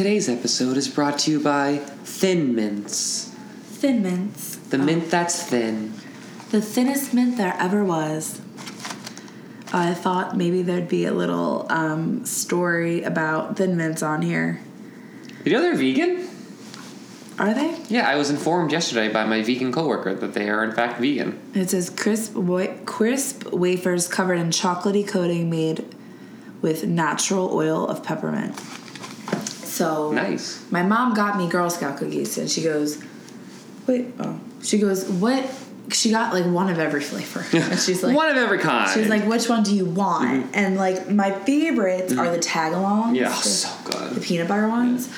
Today's episode is brought to you by Thin Mints. Thin mints. The mint that's thin. The thinnest mint there ever was. I thought maybe there'd be a little um, story about thin mints on here. You know they're vegan? Are they? Yeah, I was informed yesterday by my vegan coworker that they are in fact vegan. It says crisp wa- crisp wafers covered in chocolatey coating made with natural oil of peppermint. So Nice. my mom got me Girl Scout cookies, and she goes, "Wait, oh." She goes, "What?" She got like one of every flavor, and she's like, One of every kind. She's like, "Which one do you want?" Mm-hmm. And like my favorites are mm-hmm. the tagalongs. yeah, the, so good. the peanut butter ones.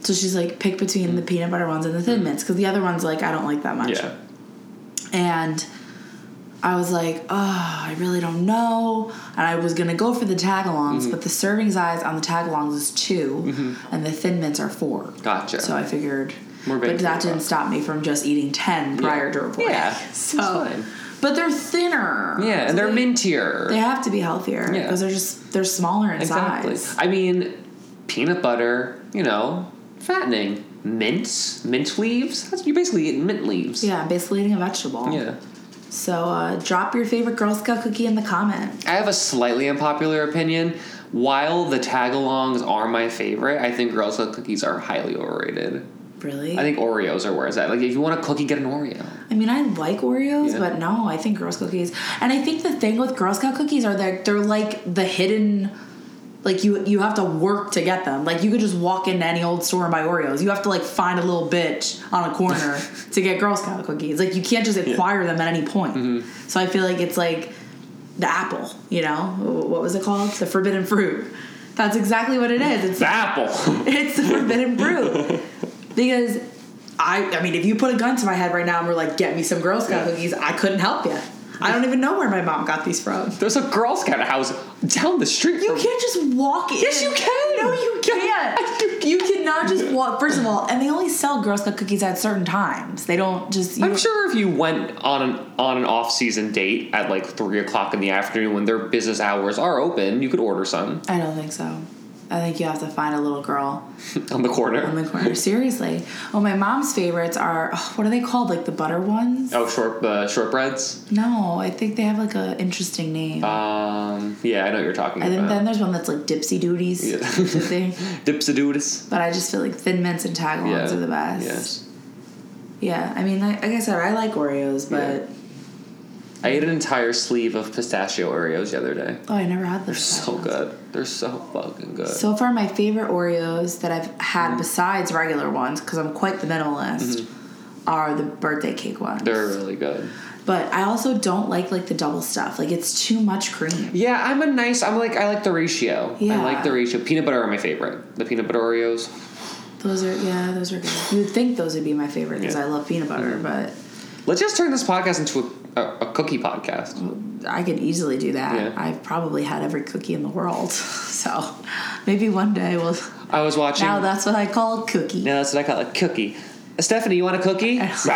So she's like, pick between the peanut butter ones and the thin mm-hmm. mints because the other ones like I don't like that much. Yeah. And I was like, oh, I really don't know. And I was gonna go for the tagalongs, Mm-hmm. but the serving size on the tagalongs is 2 and the thin mints are four. Gotcha. So I figured, More but that didn't stop me from just eating ten prior to reporting. Yeah, so but they're thinner. Yeah, and they're they- mintier. They have to be healthier Yeah. because they're just they're smaller in exactly. size. I mean, peanut butter, you know, fattening. Mints, mint leaves. That's, you're basically eating mint leaves. Yeah, I'm basically eating a vegetable. Yeah. So uh, drop your favorite Girl Scout cookie in the comment. I have a slightly unpopular opinion. While the tagalongs are my favorite, I think Girl Scout cookies are highly overrated. Really? I think Oreos are where it's at. Like, if you want a cookie, get an Oreo. I mean, I like Oreos, Yeah. but no, I think Girl Scout cookies. And I think the thing with Girl Scout cookies are that they're like the hidden. Like you, you have to work to get them. Like you could just walk into any old store and buy Oreos. You have to like find a little bitch on a corner to get Girl Scout cookies. Like you can't just acquire them at any point. Mm-hmm. So I feel like it's like the apple. You know what was it called? The forbidden fruit. That's exactly what it is. It's The apple. it's the forbidden fruit because I I mean if you put a gun to my head right now and we're like get me some Girl Scout Yeah. cookies I couldn't help you. I don't even know where my mom got these from. There's a Girl Scout house down the street. You from- can't just walk in. Yes, you can. No, you can't. you cannot just walk. First of all, and they only sell Girl Scout cookies at certain times. They don't just. I'm sure if you went on an on an off season date at like three o'clock in the afternoon when their business hours are open, you could order some I don't think so. I think you have to find a little girl on the corner. on the corner. Seriously. Oh, my mom's favorites are oh, what are they called? Like the butter ones? oh, short the shortbreads. No, I think they have like a interesting name. Um, yeah, I know what you're talking about. And then, then there's one that's like Dipsy Duties. Yeah. Dipsadoodis. but I just feel like Thin Mints and Tagalongs Yeah. are the best. Yes. Yeah, I mean, like, like I said, I like Oreos, but I ate an entire sleeve of pistachio Oreos the other day. oh, I never had They're those. so good. They're so fucking good. So far, my favorite Oreos that I've had mm-hmm. besides regular ones, because I'm quite the minimalist, mm-hmm. are the birthday cake ones. They're really good. but I also don't like like the double stuff. Like it's too much cream. Yeah, I'm a nice. I'm like I like the ratio. Yeah, I like the ratio. Peanut butter are my favorite. The peanut butter Oreos. Those are yeah, those are good. You would think those would be my favorite because Yeah. I love peanut butter, mm-hmm. but Let's just turn this podcast into a, a, a cookie podcast. I could easily do that. Yeah. I've probably had every cookie in the world, so maybe one day we'll. I was watching. Now that's what I call a cookie. No, that's what I call a cookie. Uh, Stephanie, you want a cookie?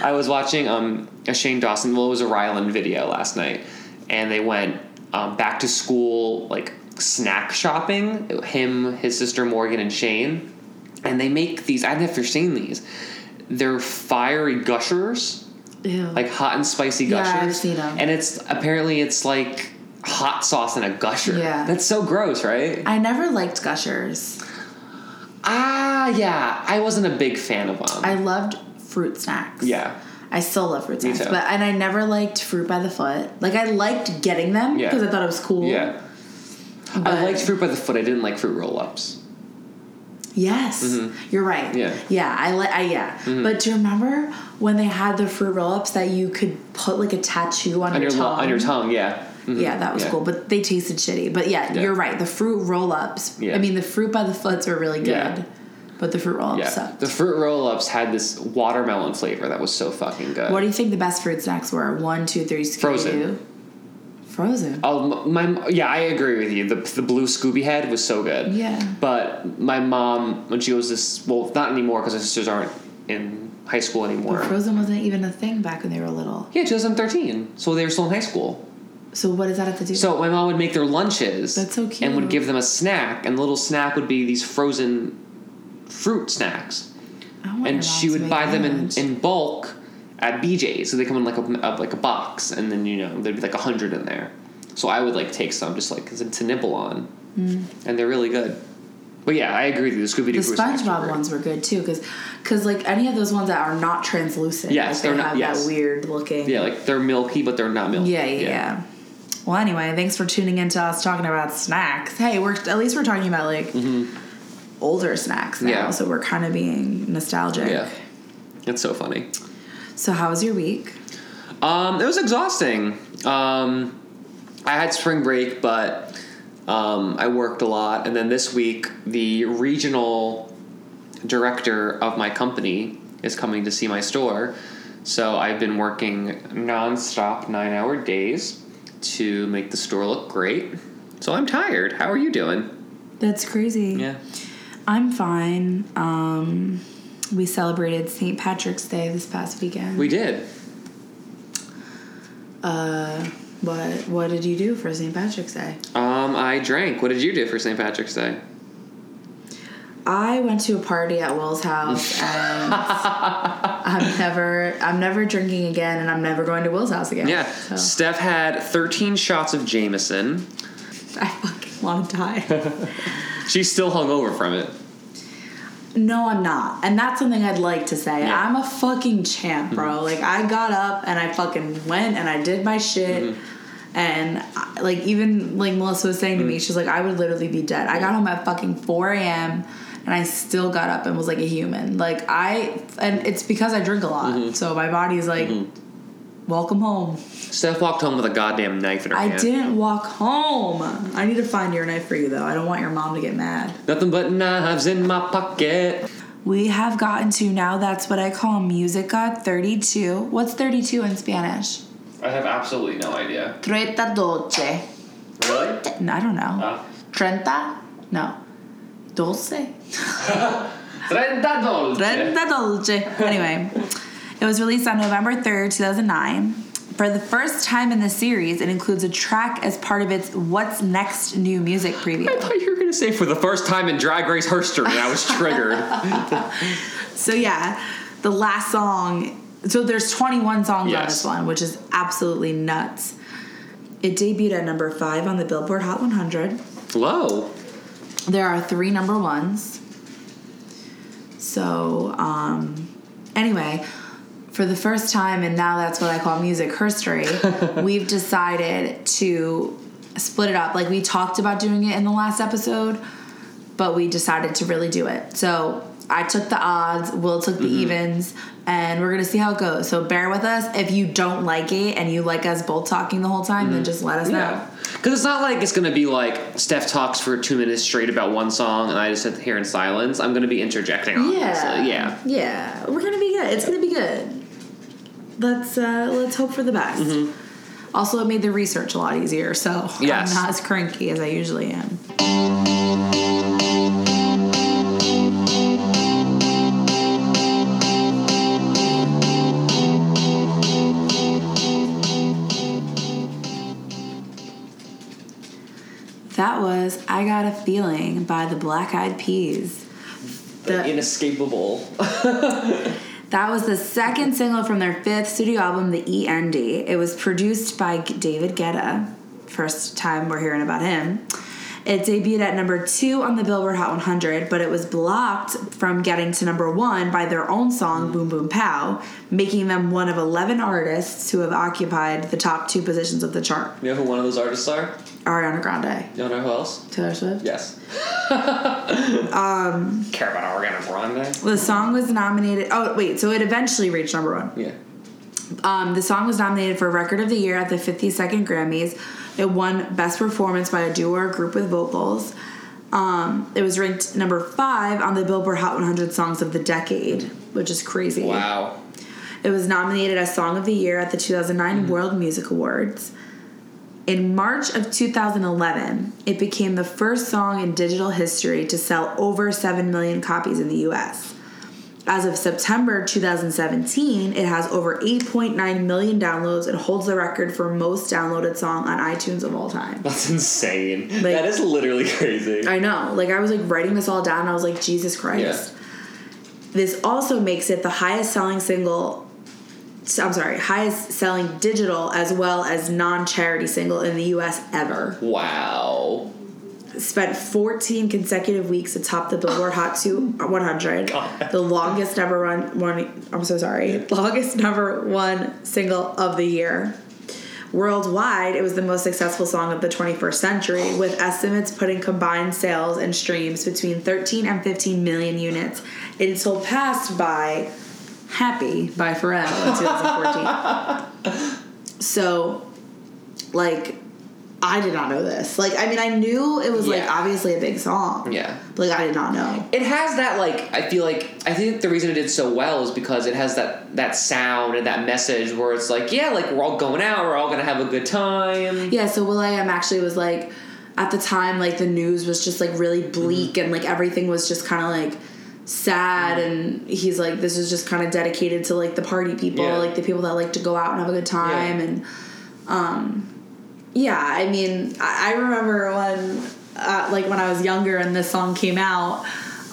I was watching um, a Shane Dawson. Well, it was a Ryland video last night, and they went um, back to school like snack shopping. Him, his sister Morgan, and Shane, and they make these. I don't know if you're seeing these. They're fiery gushers, Ew. like hot and spicy gushers. Yeah. I've seen 'em. And it's apparently it's like hot sauce in a gusher. Yeah. that's so gross, right? I never liked gushers. Ah, yeah. I wasn't a big fan of them. I loved fruit snacks. yeah. I still love fruit snacks, but and I never liked fruit by the foot. Like I liked getting them Yeah. because I thought it was cool. Yeah. but- I liked fruit by the foot. I didn't like fruit roll ups. Yes, you're right. Mm-hmm. Yeah. Mm-hmm. yeah, I like. I yeah. But do you remember when they had the fruit roll-ups that you could put like a tattoo on, On your, your, tongue? on your tongue, yeah. Mhm. Yeah, that was Yeah. cool, but they tasted shitty. But yeah, Yeah. you're right. The fruit roll-ups. Yeah. I mean, the fruit by the foots were really good, Yeah. but the fruit roll-ups Yeah. sucked. The fruit roll ups had this watermelon flavor that was so fucking good. what do you think the best fruit snacks were? One, two, three, Scooby-Doo? Frozen. Frozen. Oh, my yeah, I agree with you. The the blue Scooby head was so good. Yeah. But my mom, when she was this, well, not anymore because her sisters aren't in high school anymore. But Frozen wasn't even a thing back when they were little. yeah, 2013. So they were still in high school. So what does that have to do? So my mom would make their lunches. That's so cute. And would give them a snack, and the little snack would be these frozen fruit snacks. I and she would buy them in, in bulk at BJ's. So they come in like a, a like a box, and then you know there'd be like a hundred in there. So I would like take some just like to nibble on, and they're really good. But yeah, I agree with you. The Scooby Doo Mm. the SpongeBob ones were good too, because because like any of those ones that are not translucent, Yes, like, they they're not- have yes. that weird looking. Yeah, like they're milky, but they're not milky. Yeah, yeah, yeah. Well, anyway, thanks for tuning into us talking about snacks. Hey, we're at least we're talking about like older snacks now, Mm-hmm. Yeah. so we're kind of being nostalgic. Yeah. It's so funny. So, how was your week? Um, it was exhausting. Um, I had spring break, but um, I worked a lot. And then this week, the regional director of my company is coming to see my store. So I've been working nonstop nine hour days to make the store look great. So I'm tired. How are you doing? That's crazy. Yeah. I'm fine. Um, we celebrated St. Patrick's Day this past weekend. We did. uh, what what did you do for St. Patrick's Day? Um, I drank. What did you do for St. Patrick's Day? I went to a party at Will's house and I'm never I'm never drinking again and I'm never going to Will's house again. Yeah. So Steph had 13 shots of Jameson. I fucking want to die. She's still hungover from it. No, I'm not. And that's something I'd like to say. Yeah. Mm-hmm. I'm a fucking champ, bro. Like I got up and I fucking went and I did my shit. Mm-hmm. And I, like even like Melissa was saying to Mm. me, she's like, I would literally be dead. I got home at fucking 4 a.m. and I still got up and was like a human. Like I and it's because I drink a lot. Mm-hmm. So my body's like, welcome home. Steph walked home with a goddamn knife in her I hand. I didn't walk home. I need to find your knife for you though. I don't want your mom to get mad. Nothing but knives in my pocket. We have gotten to now that's what I call Musica 32. What's 32 in Spanish? I have absolutely no idea. Treinta dolce. Really? No, I don't know. Uh, Treinta? No. Dolce? Trenta dolce. Treinta dolce. Anyway, it was released on November 3rd, 2009. For the first time in the series, it includes a track as part of its What's Next new music preview. I thought you were gonna say for the first time in Drag Race history, and I was triggered. So yeah, the last song. So there's 21 songs on this one, which is absolutely nuts. It debuted at number five on the Billboard Hot 100. Low. There are three number ones. So um, anyway, for the first time, and now that's what I call music history. we've decided to split it up. Like we talked about doing it in the last episode, but we decided to really do it. So I took the odds, Will took the mm-hmm. evens, and we're gonna see how it goes. So bear with us. If you don't like it and you like us both talking the whole time, then mm. just let us know. Because it's not like it's gonna be like Steph talks for two minutes straight about one song, and I just sit here in silence. I'm gonna be interjecting. Yeah. Yeah. Yeah. We're gonna be good. It's gonna be good. Let's uh let's hope for the best. Also it made the research a lot easier, so Mm-hmm. Yes. I'm not as cranky as I usually am. That was I Got a Feeling by the Black Eyed Peas. The- Inescapable. That was the second single from their fifth studio album, The END. It was produced by David Guetta. First time we're hearing about him. It debuted at number two on the Billboard Hot 100, but it was blocked from getting to number one by their own song, Boom Boom Pow, making them one of 11 artists who have occupied the top two positions of the chart. You know who one of those artists are? Ariana Grande, You know who else? Taylor Swift. Yes. um. Care about Ariana Grande? The song was nominated. Oh, wait, so it eventually reached number one. Yeah. Um, the song was nominated for Record of the Year at the 52nd Grammys. It won Best Performance by a Duo or Group with Vocals. Um, it was ranked number five on the Billboard Hot 100 Songs of the Decade, which is crazy. Wow. It was nominated as Song of the Year at the 2009 World Music Awards. In March of 2011, it became the first song in digital history to sell over 7 million copies in the US. As of September 2017, it has over 8.9 million downloads and holds the record for most downloaded song on iTunes of all time. That's insane. Like- that is literally crazy. I know. Like I was like writing this all down and I was like, Jesus Christ. This also makes it the highest selling single I'm sorry, highest selling digital as well as non-charity single in the US ever. wow. Spent 14 consecutive weeks atop the Billboard Hot 2 100. God. The longest number run one I'm so sorry. Longest number one single of the year. Worldwide, it was the most successful song of the 21st century, with estimates putting combined sales and streams between 13 and 15 million units. It surpassed by Happy by Pharrell in 2014. so, like, I did not know this. Like, I mean, I knew it was, like, obviously a big song. Yeah. Like, I did not know. It has that like I feel like I think the reason it did so well is because it has that that sound and that message where it's like yeah like we're all going out we're all gonna have a good time Yeah, so will.i.am actually was like at the time like the news was just like really bleak and like everything was just kind of like sad and he's like this is just kind of dedicated to like the party people, Yeah. like the people that like to go out and have a good time Yeah. and um yeah, I mean, I, I remember when uh, like when I was younger and this song came out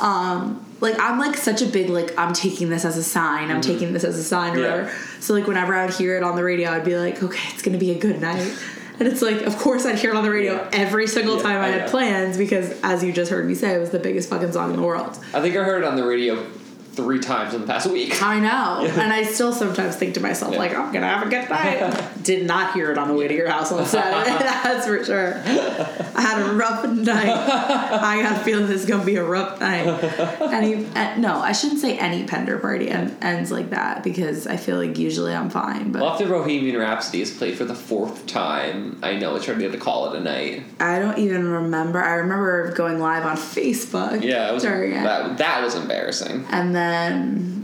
um like I'm like such a big like I'm taking this as a sign. I'm taking this as a sign or Mm-hmm. Yeah. whatever. So like whenever I would hear it on the radio, I'd be like, okay, it's gonna be a good night. And it's like, of course, I'd hear it on the radio Yeah. every single Yeah, time I I had plans because, as you just heard me say, it was the biggest fucking song in the world. I think I heard it on the radio three times in the past week I know, and I still sometimes think to myself, Yeah. like, I'm gonna have a good night. Did not hear it on the way to your house on Saturday. That's for sure. I had a rough night. I got a feeling this is gonna be a rough night. Any, uh, no, I shouldn't say any Pender party en- ends like that because I feel like usually I'm fine, but well after Bohemian Rhapsody is played for the fourth time I know it's ready to call it a night I don't even remember. I remember going live on Facebook. yeah it was during it. that that was embarrassing and then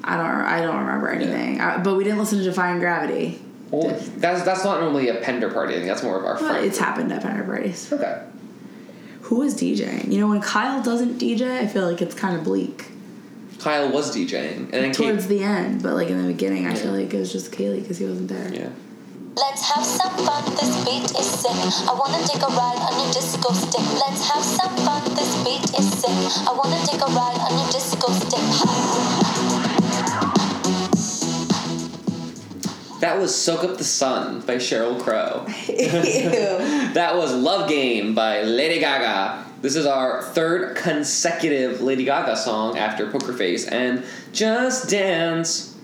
I don't I don't remember anything. Uh, but we didn't listen to Defying Gravity. well that's that's not normally a Pender party I think that's more of our friend it's happened at Pender parties. okay Who is DJing? You know, when Kyle doesn't DJ, I feel like it's kind of bleak Kyle was DJing and then towards the end. But like in the beginning, I Yeah. feel like it was just Kaylee because he wasn't there. yeah Let's have some fun, this beat is sick. I wanna take a ride on your disco stick. Let's have some fun, this beat is sick. I wanna take a ride on your disco stick. that was Soak Up the Sun by Sheryl Crow Ew. That was Love Game by Lady Gaga. This is our third consecutive Lady Gaga song after Poker Face and Just Dance.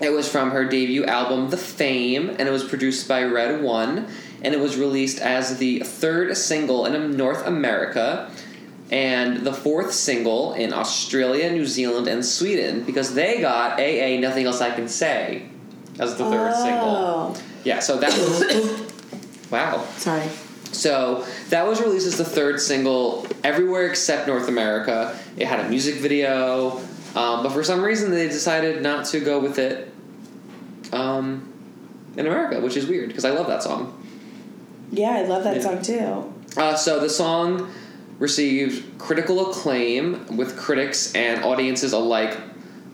It was from her debut album, The Fame, and it was produced by RedOne, and it was released as the third single in North America and the fourth single in Australia, New Zealand, and Sweden because they got AA Nothing Else I Can Say as the third single. Oh. Yeah, so that was. wow. Sorry. So that was released as the third single everywhere except North America. It had a music video, um, but for some reason they decided not to go with it um, in America, which is weird because I love that song. Yeah, I love that Yeah. song too. Uh, so the song received critical acclaim with critics and audiences alike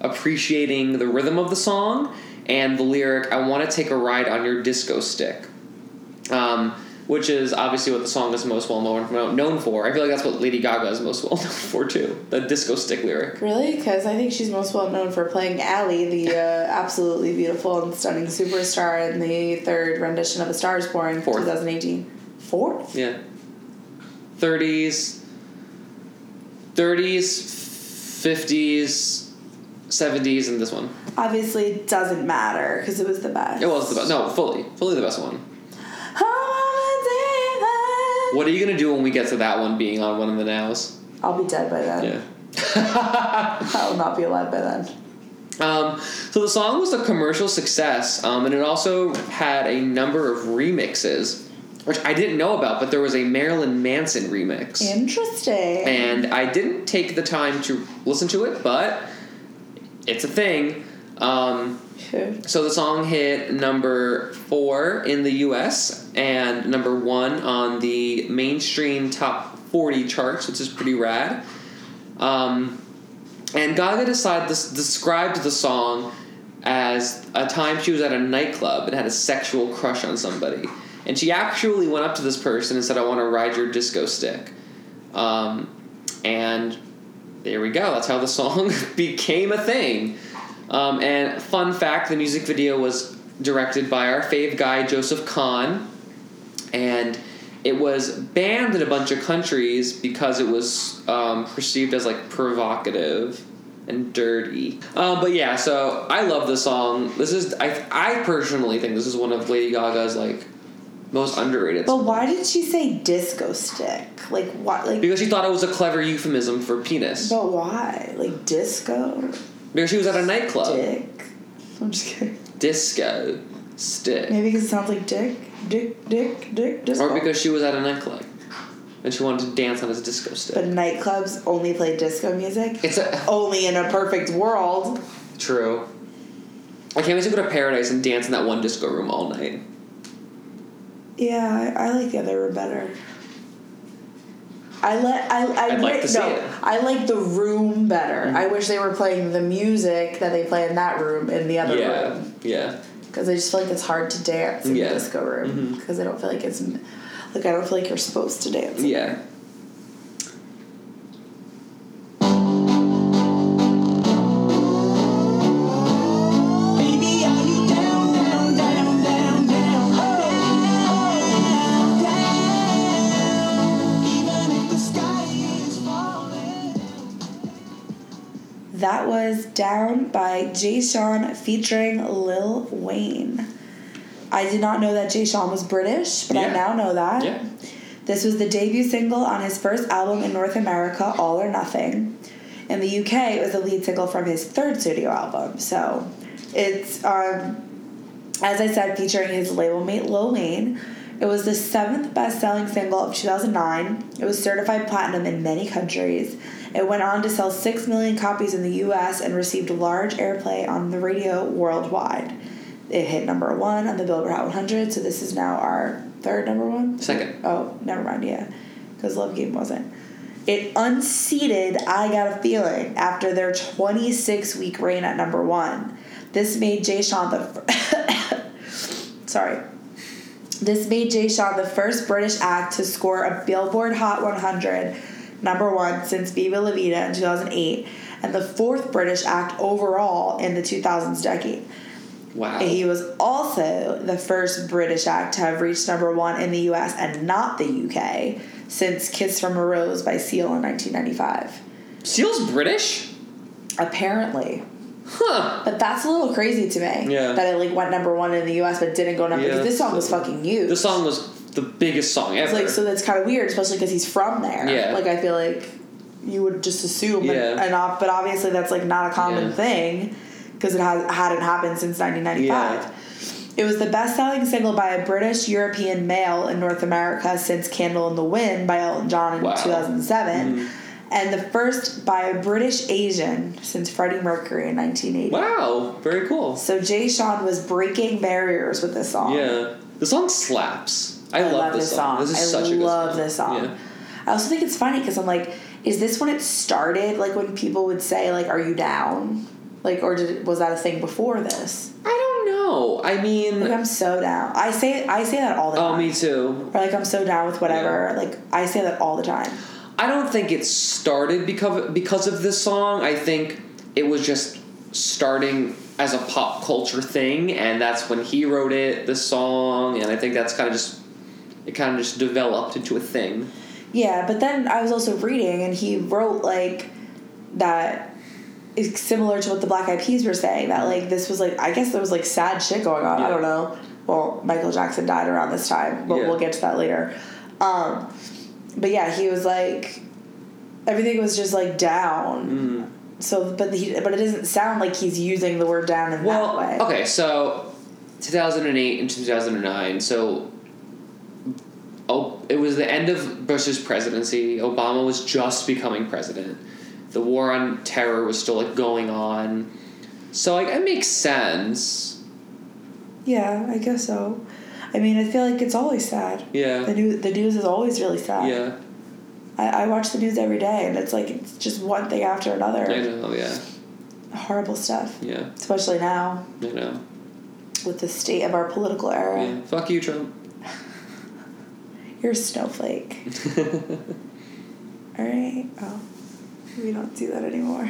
appreciating the rhythm of the song and the lyric "I want to take a ride on your disco stick," um, which is obviously what the song is most well known known for. I feel like that's what Lady Gaga is most well known for too. The disco stick lyric. Really? Because I think she's most well known for playing Allie, the uh, absolutely beautiful and stunning superstar in the third rendition of A Star is Born, Fourth. 2018. Fourth? Yeah. 30s, 30s, 50s, 70s, and this one. Obviously, it doesn't matter because it was the best. It was the best. No, fully, fully the best one. What are you gonna do when we get to that one being on one of the nows? I'll be dead by then. Yeah. I will not be alive by then. Um, so the song was a commercial success, um, and it also had a number of remixes, which I didn't know about. But there was a Marilyn Manson remix, Interesting. and I didn't take the time to listen to it, but it's a thing. Um, so the song hit number four in the U.S. and number one on the mainstream top forty charts, which is pretty rad. Um, And Gaga decided this, described the song as a time she was at a nightclub and had a sexual crush on somebody. And she actually went up to this person and said, I want to ride your disco stick. Um, and there we go. That's how the song became a thing. Um, and fun fact the music video was directed by our fave guy, Joseph Kahn. And it was banned in a bunch of countries because it was um, perceived as like provocative and dirty. Um, but yeah, so I love the song. This is I I personally think this is one of Lady Gaga's like most underrated. But why did she say disco stick? Like what? Like because she thought it was a clever euphemism for penis. But why? Like disco? Because she was at a nightclub. Dick. I'm just kidding. Disco stick. Maybe because it sounds like dick, dick, dick, dick, disco. Or because she was at a nightclub and she wanted to dance on his disco stick. But nightclubs only play disco music. It's a only in a perfect world. True. I can't wait to go to Paradise and dance in that one disco room all night. Yeah, I, I like the other room better. I let I I I'd like wi- to see no. I like the room better. Mm. I wish they were playing the music that they play in that room in the other Yeah, room yeah. Because I just feel like it's hard to dance in Yeah. the disco room mm-hmm. because I don't feel like it's like I don't feel like you're supposed to dance. Yeah. That was Down by Jay Sean featuring Lil Wayne. I did not know that Jay Sean was British, but I now know that. Yeah. This was the debut single on his first album in North America, All or Nothing. In the UK, it was the lead single from his third studio album. So it's, um, as I said, featuring his label mate Lil Wayne. It was the seventh best selling single of 2009. It was certified platinum in many countries. It went on to sell 6 million copies in the US and received large airplay on the radio worldwide. It hit number one on the Billboard Hot 100, so this is now our third number one. Second. Oh, never mind, yeah. Because Love Game wasn't. It unseated I Got a Feeling after their 26 week reign at number one. This made Jay Sean the. Fir- Sorry. This made Jay Sean the first British act to score a Billboard Hot 100 number one since Viva La Vida in 2008, and the fourth British act overall in the 2000s decade. Wow. He was also the first British act to have reached number one in the US and not the UK since Kiss from a Rose by Seal in 1995. Seal's British? Apparently. Huh. But that's a little crazy to me. Yeah. That it like went number one in the US but didn't go number Yeah, because this song was fucking huge. This song was the biggest song It's ever. like so that's kind of weird, especially because he's from there. Yeah. Like I feel like you would just assume, Yeah. and, and off, but obviously that's like not a common Yeah. thing because it has hadn't happened since 1995. Yeah. It was the best-selling single by a British European male in North America since "Candle in the Wind" by Elton John in Wow. Mm-hmm. 2007, and the first by a British Asian since Freddie Mercury in 1980. wow. Very cool. So Jay Sean was breaking barriers with this song. Yeah. The song slaps. I, love, this song. This is I such a good love song. this song. Yeah. I also think it's funny because I'm like, is this when it started? Like when people would say like, "Are you down?" Like, or did was that a thing before this? I don't know. I mean, Like I'm so down. I say I say that all the oh, time. Oh, me too. Or like I'm so down with whatever. Like I say that all the time. I don't think it started because because of this song. I think it was just starting as a pop culture thing, and that's when he wrote it, the song, and I think that's kind of just it kind of just developed into a thing. Yeah, but then I was also reading, and he wrote like that. Is similar to what the Black Eyed Peas were saying that like this was like I guess there was like sad shit going on. I don't know. Well, Michael Jackson died around this time, but Yeah. we'll get to that later. Um, but yeah, he was like everything was just like down. Mm. So, but he but it doesn't sound like he's using the word down in Well, that way. okay, so 2008 and 2009. So, it was the end of Bush's presidency. Obama was just becoming president. The war on terror was still like going on. So like it makes sense. Yeah, I guess so. I mean, I feel like it's always sad. Yeah. The new the news is always really sad. Yeah. I, I watch the news every day, and it's like it's just one thing after another. I know. Yeah. Horrible stuff, Yeah. especially now I know. with the state of our political era. Yeah. Fuck you, Trump. You're a snowflake. All right. Oh, we don't do that anymore.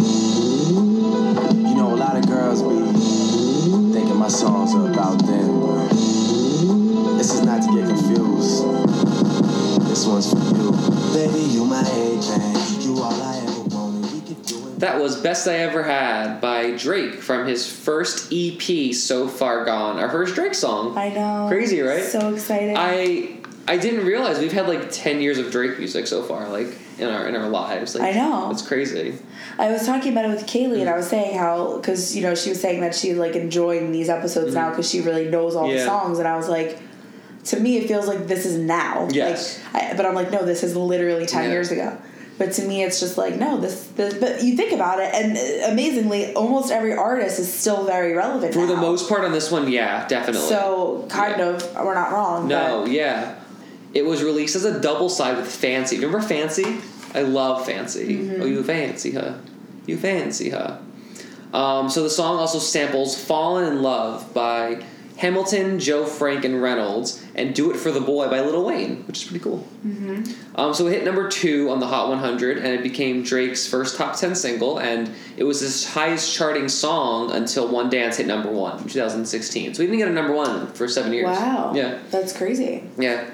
You know, a lot of girls be thinking my songs are about them, but this is not to get confused. This one's for you. Baby, you my everything. You all I ever That was Best I Ever Had by Drake from his first EP, So Far Gone, our first Drake song. I know. Crazy, right? So excited. I I didn't realize we've had like ten years of Drake music so far, like in our in our lives. Like, I know. it's crazy. I was talking about it with Kaylee, and I was saying how because you know she was saying that she's like enjoying these episodes now because she really knows all the Mm-hmm. Songs, and I was like, to me it feels like this is now. Yes. Like, I, but I'm like, no, this is literally ten Yeah. years ago. But to me, it's just like no, this, this. But you think about it, and amazingly, almost every artist is still very relevant For the most part on this one, yeah, definitely. So kind Yeah. of, we're not wrong. no, but yeah. It was released as a double side with Fancy. Remember Fancy? I love Fancy. Mm-hmm. Oh, you fancy her. You fancy her. Um, so the song also samples Fallen in Love by Hamilton, Joe Frank, and Reynolds, and Do It for the Boy by Lil Wayne, which is pretty cool. Mm-hmm. Um, so it hit number two on the Hot 100, and it became Drake's first top 10 single, and it was his highest charting song until One Dance hit number one in 2016. So he didn't get a number one for seven years. wow, Yeah. that's crazy. Yeah.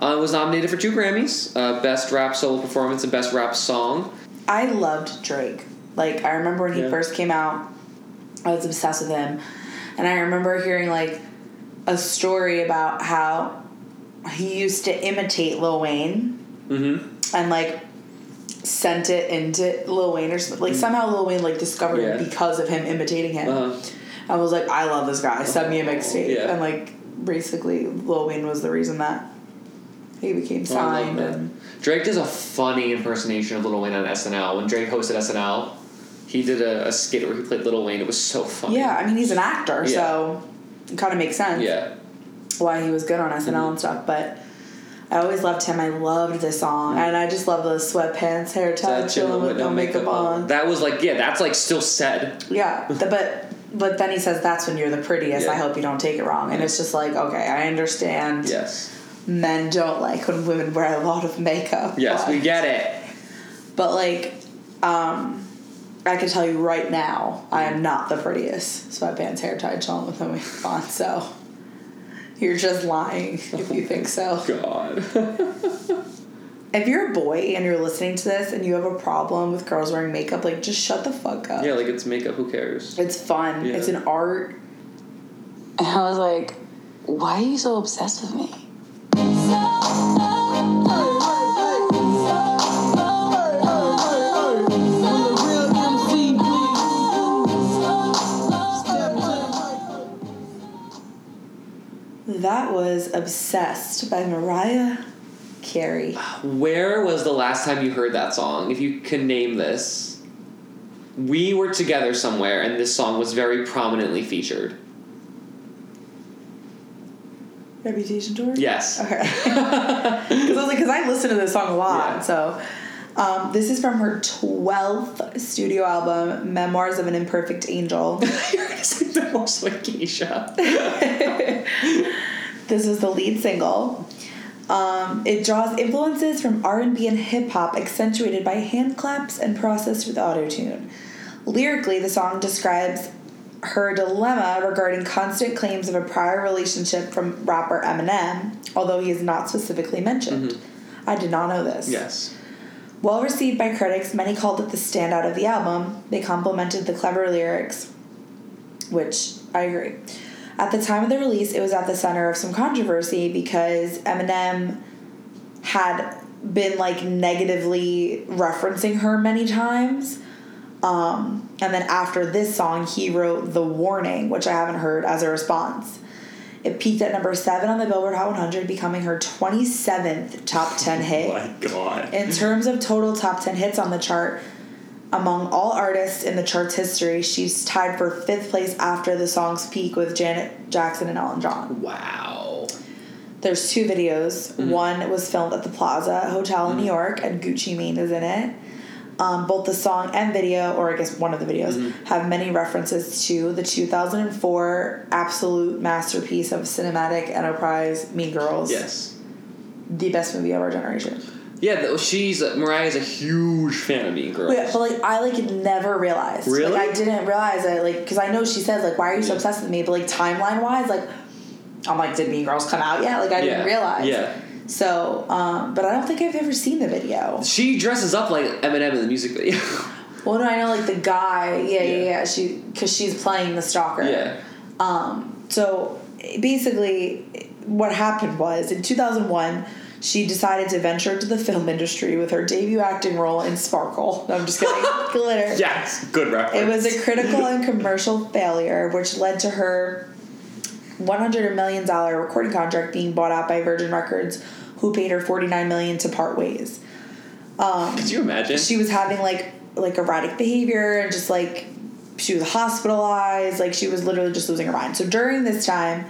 Uh, it was nominated for two Grammys uh, Best Rap Solo Performance and Best Rap Song. I loved Drake. Like I remember when he Yeah. first came out, I was obsessed with him, and I remember hearing like a story about how he used to imitate Lil Wayne Mm-hmm. and like sent it into Lil Wayne or something. Like somehow Lil Wayne like discovered. Yeah. him because of him imitating him. Uh-huh. I was like, I love this guy. Send me a mixtape. Yeah. And like basically Lil Wayne was the reason that he became Oh, signed and Drake does a funny impersonation of Lil Wayne on SNL. When Drake hosted SNL, he did a, a skit where he played Lil Wayne. It was so funny. Yeah, I mean he's an actor, Yeah. so it kind of makes sense. Yeah. why he was good on SNL Mm-hmm. and stuff, but I always loved him. I loved this song, and I just love the sweatpants, hair tied, chilling with no makeup on. That was like, yeah, that's like still said. Yeah, the, but but then he says that's when you're the prettiest. Yeah. I hope you don't take it wrong, and it's just like okay, I understand. Yes. Men don't like when women wear a lot of makeup. Yes, but, we get it. But like, um, I can tell you right now, I am not the prettiest. Sweatpants, hair tied, chilling with no makeup on. So. You're just lying if you think so. God. If you're a boy and you're listening to this and you have a problem with girls wearing makeup, like just shut the fuck up. yeah, like it's makeup. Who cares? It's fun. Yeah. It's an art. And I was like, why are you so obsessed with me? That was Obsessed by Mariah Carey. Where was the last time you heard that song? If you can name this. We were together somewhere, and this song was very prominently featured. Reputation Tour? Yes. Okay. Because I was like, because I listen to this song a lot. Yeah. So, um, this is from her 12th studio album, Memoirs of an Imperfect Angel. You're gonna say the most like This is the lead single. Um, it draws influences from R&B and hip hop, accentuated by hand claps and processed with autotune. Lyrically, the song describes her dilemma regarding constant claims of a prior relationship from rapper Eminem, although he is not specifically mentioned. I did not know this. Yes. Well received by critics, many called it the standout of the album. They complimented the clever lyrics, which I agree. At the time of the release, it was at the center of some controversy because Eminem had been like negatively referencing her many times. Um, and then after this song, he wrote The Warning, which I haven't heard, as a response. It peaked at number seven on the Billboard Hot 100, becoming her 27th top 10 hit. My God. In terms of total top 10 hits on the chart, among all artists in the chart's history, she's tied for fifth place after the song's peak with Janet Jackson and Elton John. Wow. There's two videos. Mm-hmm. One was filmed at the Plaza Hotel in New York, and Gucci Mane is in it. Um, both the song and video, or I guess one of the videos, Mm-hmm. have many references to the 2004 absolute masterpiece of cinematic enterprise, Mean Girls. Yes. The best movie of our generation. Yeah, she's Mariah's a huge fan of Mean Girls. Yeah, but like I like never realized. Really? Like I didn't realize it. Like because I know she says like why are you so obsessed with me? But like timeline wise, like I'm like did Mean Girls come out yet? Like I didn't realize. yeah. So, um, but I don't think I've ever seen the video. She dresses up like Eminem in the music video. Well, no, I know like the guy. Yeah, yeah, Yeah. yeah. She because she's playing the stalker. yeah. Um. So basically, what happened was in 2001. She decided to venture into the film industry with her debut acting role in Sparkle. No, I'm just kidding. Glitter. Yes, good reference. It was a critical and commercial failure, which led to her $100 million recording contract being bought out by Virgin Records, who paid her 49 million to part ways. Could you imagine? She was having like like erratic behavior and just like she was hospitalized, like she was literally just losing her mind. So during this time,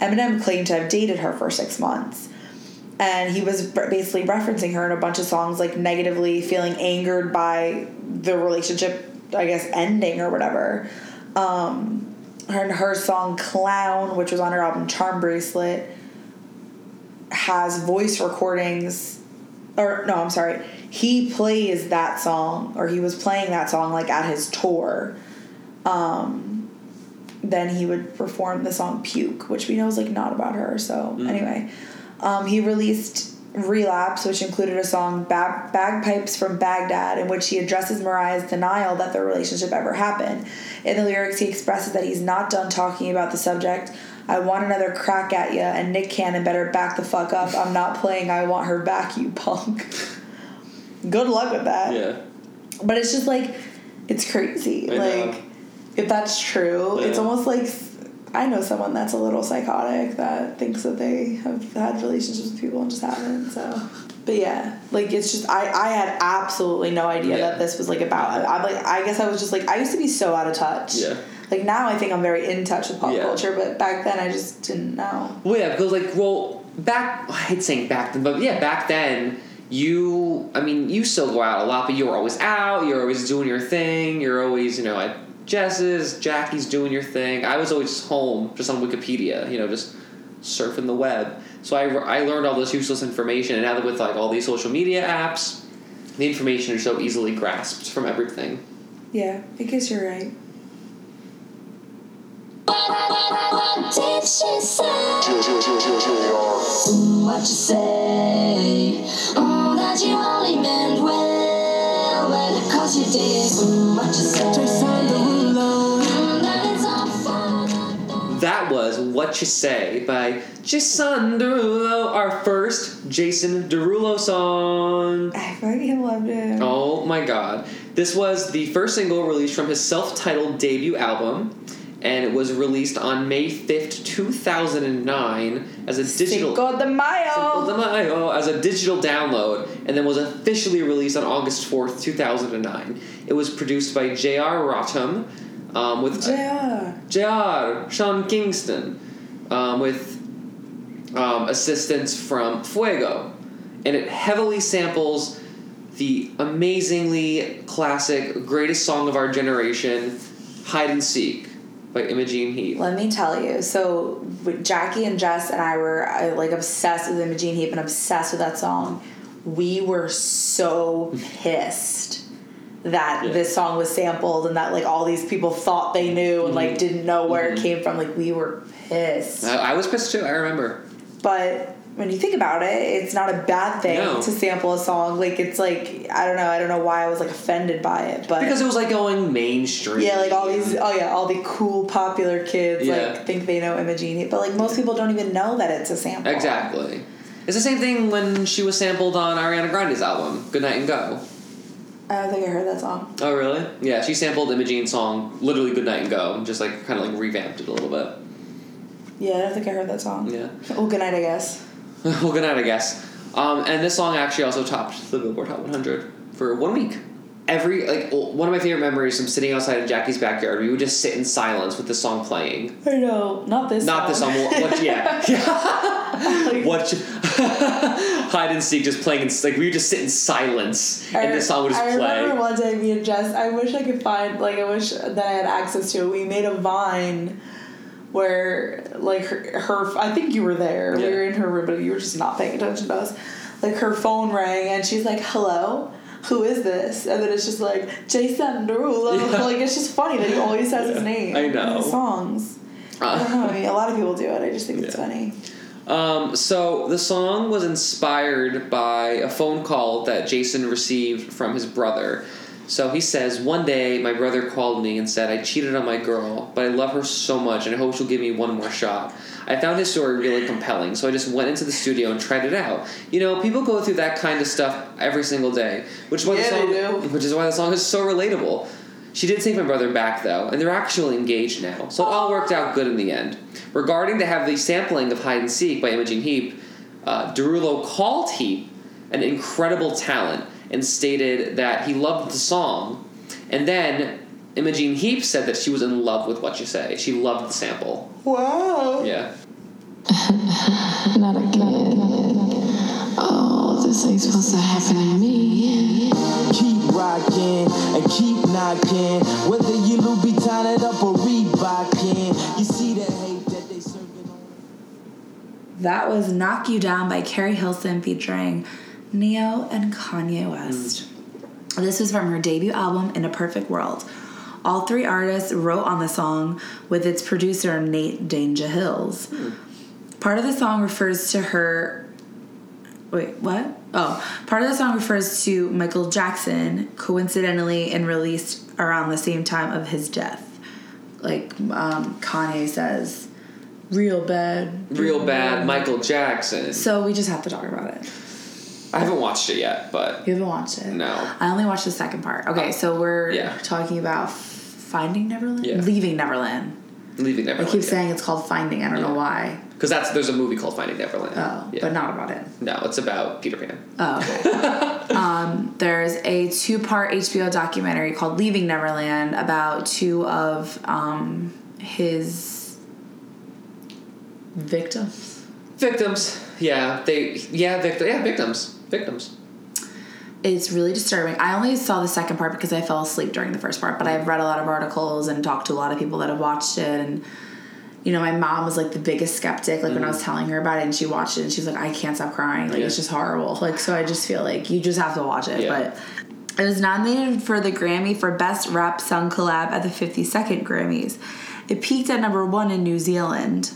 Eminem claimed to have dated her for six months. And he was basically referencing her in a bunch of songs, like negatively feeling angered by the relationship, I guess, ending or whatever. Um, her, her song Clown, which was on her album Charm Bracelet, has voice recordings. Or, no, I'm sorry. He plays that song, or he was playing that song, like at his tour. Um, then he would perform the song Puke, which we know is like not about her. So, anyway. Um, he released Relapse, which included a song Bag- Bagpipes from Baghdad, in which he addresses Mariah's denial that their relationship ever happened. In the lyrics, he expresses that he's not done talking about the subject. I want another crack at ya, and Nick Cannon better back the fuck up. I'm not playing I want her back, you punk. Good luck with that. yeah. But it's just like, it's crazy. I know. like, if that's true, it's almost like I know someone that's a little psychotic that thinks that they have had relationships with people and just haven't. So, but yeah, like it's just I I had absolutely no idea Yeah. that this was like about. I'm like I guess I was just like I used to be so out of touch. Yeah. Like now I think I'm very in touch with pop Yeah. culture, but back then I just didn't know. Well, yeah, because like, well, back I hate saying back then, but yeah, back then you, I mean, you still go out a lot, but you were always out. You're always doing your thing. You're always, you know, at Jess's, Jackie's doing your thing. I was always home, just on Wikipedia, you know, just surfing the web. So I, I learned all this useless information, and now that with like all these social media apps, the information is so easily grasped from everything. Yeah, I guess you're right. What did she say? What you say? Oh, that you only meant well, well, cause you did. What you say? That was What You Say by Jason Derulo, our first Jason Derulo song. I fucking loved it. Oh my god. This was the first single released from his self titled debut album, and it was released on May 5th, 2009, as a digital. Cinco de Cinco de Mayo. Mayo as a digital download, and then was officially released on August 4th, 2009. It was produced by J.R. Rotem, um, with Yeah. JR, Sean Kingston, um, with um, assistance from Fuego. And it heavily samples the amazingly classic, greatest song of our generation, Hide and Seek by Imogen Heap. Let me tell you. So Jackie and Jess and I were uh, like obsessed with Imogen Heap and obsessed with that song. We were so pissed that Yeah. this song was sampled and that like all these people thought they mm-hmm. knew and like mm-hmm. didn't know where it mm-hmm. came from. Like we were pissed. I, I was pissed too, I remember. But when you think about it, it's not a bad thing No. to sample a song. Like it's like I don't know. I don't know why I was like offended by it, but Because it was like going mainstream. yeah, like all these, oh yeah, all the cool popular kids Yeah. like think they know Imogen, but like most people don't even know that it's a sample. Exactly. It's the same thing when she was sampled on Ariana Grande's album, Good Night and Go. I don't think I heard that song. Oh, really? Yeah, she sampled Imogen's song, literally Good Night and Go, and just like kind of like revamped it a little bit. Yeah, I don't think I heard that song. Yeah. Oh, good night, I guess. well, good night, I guess. Um, and this song actually also topped the Billboard Hot 100 for one week. Every like w- one of my favorite memories from sitting outside of Jackie's backyard. We would just sit in silence with the song playing. I know, not this. Not song. What? what yeah. What hide and seek just playing in, like we would just sit in silence and the song would just I play. remember one day me and Jess. I wish I could find like I wish that I had access to it. We made a vine where like her, her I think you were there. Yeah. We were in her room, but you were just not paying attention to us. Like her phone rang and she's like, "Hello." Who is this? And then it's just like Jason Derulo. Yeah. Like it's just funny that he always says his name. I in know. his songs. Uh. I don't know. I mean, a lot of people do it. I just think it's funny. Um, so the song was inspired by a phone call that Jason received from his brother. So he says, One day my brother called me and said, I cheated on my girl, but I love her so much and I hope she'll give me one more shot. I found his story really compelling, so I just went into the studio and tried it out. You know, people go through that kind of stuff every single day, which is why Yeah, the they song, do. which is why the song is so relatable. She did take my brother back though, and they're actually engaged now, so it all worked out good in the end. Regarding the heavy sampling of Hide and Seek by Imogen Heap, uh, Derulo called Heap an incredible talent and stated that he loved the song. And then Imogen Heap said that she was in love with what you say. She loved the sample. Wow. Yeah. Not again. Oh, this ain't supposed to happen to me. Keep rocking and keep knocking. Whether you Louboutin it up or Reebokin, you see that hate that they serving on. That was Knock You Down by Keri Hilson featuring Ne-Yo and Kanye West. Mm. This was from her debut album, In a Perfect World. All three artists wrote on the song with its producer, Nate Danja Hills. Mm. Part of the song refers to her. Wait, what? Oh, part of the song refers to Michael Jackson, coincidentally, and released around the same time of his death. Like um, Kanye says, real bad. Real bad Michael Jackson. So we just have to talk about it. I haven't watched it yet, but You haven't watched it? no. I only watched the second part. Okay, so we're Yeah. talking about Finding Neverland? Yeah. Leaving Neverland. Leaving Neverland. I keep saying it's called Finding. I don't Yeah. know why. Because that's there's a movie called Finding Neverland. Oh, Yeah. but not about it. No, it's about Peter Pan. Oh, okay. um, there's a two part HBO documentary called Leaving Neverland about two of um, his victims. Victims. Yeah, they. Yeah, victim. Yeah, victims. Victims. It's really disturbing. I only saw the second part because I fell asleep during the first part, but I've read a lot of articles and talked to a lot of people that have watched it. And, you know, my mom was like the biggest skeptic, like when I was mm-hmm. telling her about it, and she watched it and she's like, I can't stop crying. Like, Yeah. it's just horrible. Like, so I just feel like you just have to watch it. Yeah. But it was nominated for the Grammy for Best Rap Song Collab at the 52nd Grammys. It peaked at number one in New Zealand,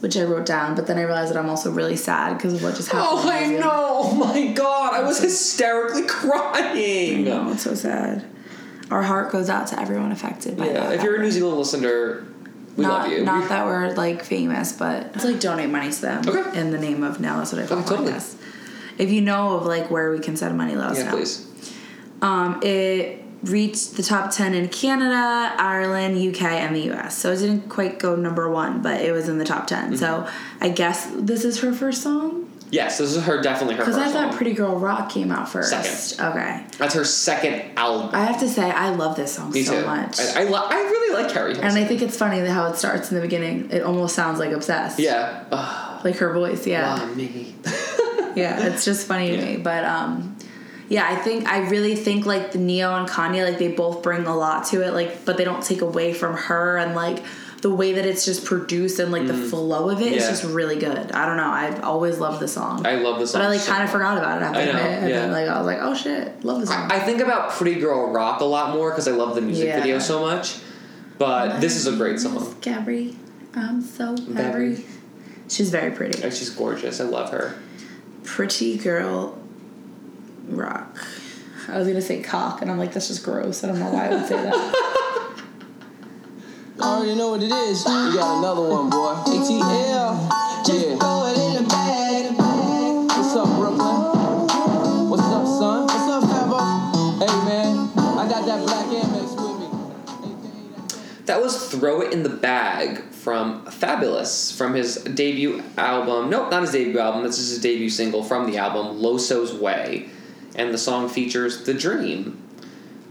which I wrote down, but then I realized that I'm also really sad because of what just happened. Oh, I know. Oh my god, I was hysterically crying. No, it's so sad. Our heart goes out to everyone affected by Yeah, that. if you're a New Zealand listener, we not, love you. Not that we're like famous, but it's like donate money to them Okay. in the name of now. That's what I call Okay, totally. podcasts. If you know of like where we can send money, let us Yeah, know. please. Um, it reached the top ten in Canada, Ireland, UK, and the US. So it didn't quite go number one, but it was in the top 10 So Mm-hmm. I guess this is her first song Yes, this is her definitely her because I thought. Pretty Girl Rock came out first. Second. Okay, That's her second album. I have to say I love this song Me so too. much. I, I, lo- I really like Keri. And I think it's funny how it starts in the beginning. It almost sounds like obsessed. yeah. Ugh, Like her voice, yeah. ah, me. Yeah, it's just funny to Yeah. me. But um yeah, I think I really think like the Ne-Yo and Kanye, like they both bring a lot to it, like but they don't take away from her and like the way that it's just produced and like the flow of it is Mm. Yeah. just really good. I don't know. I've always loved the song. I love the song. but I like so kind of forgot about it after I know, and yeah. then like I was like, oh shit, love the song. I think about Pretty Girl Rock a lot more because I love the music Yeah. video so much. But this is a great song. Gabri, I'm so very. She's very pretty. She's gorgeous. I love her. Pretty girl rock. I was gonna say cock, and I'm like, that's just gross. I don't know why I would say that. I already know what it is. You got another one, boy. ATL. Yeah. Throw it in the bag. What's up, Brooklyn? What's up, son? What's up, Fabo? Hey, man. I got that black Amex with me. That was Throw It in the Bag from Fabolous from his debut album. Nope, not his debut album. This is his debut single from the album, Loso's Way. And the song features The Dream.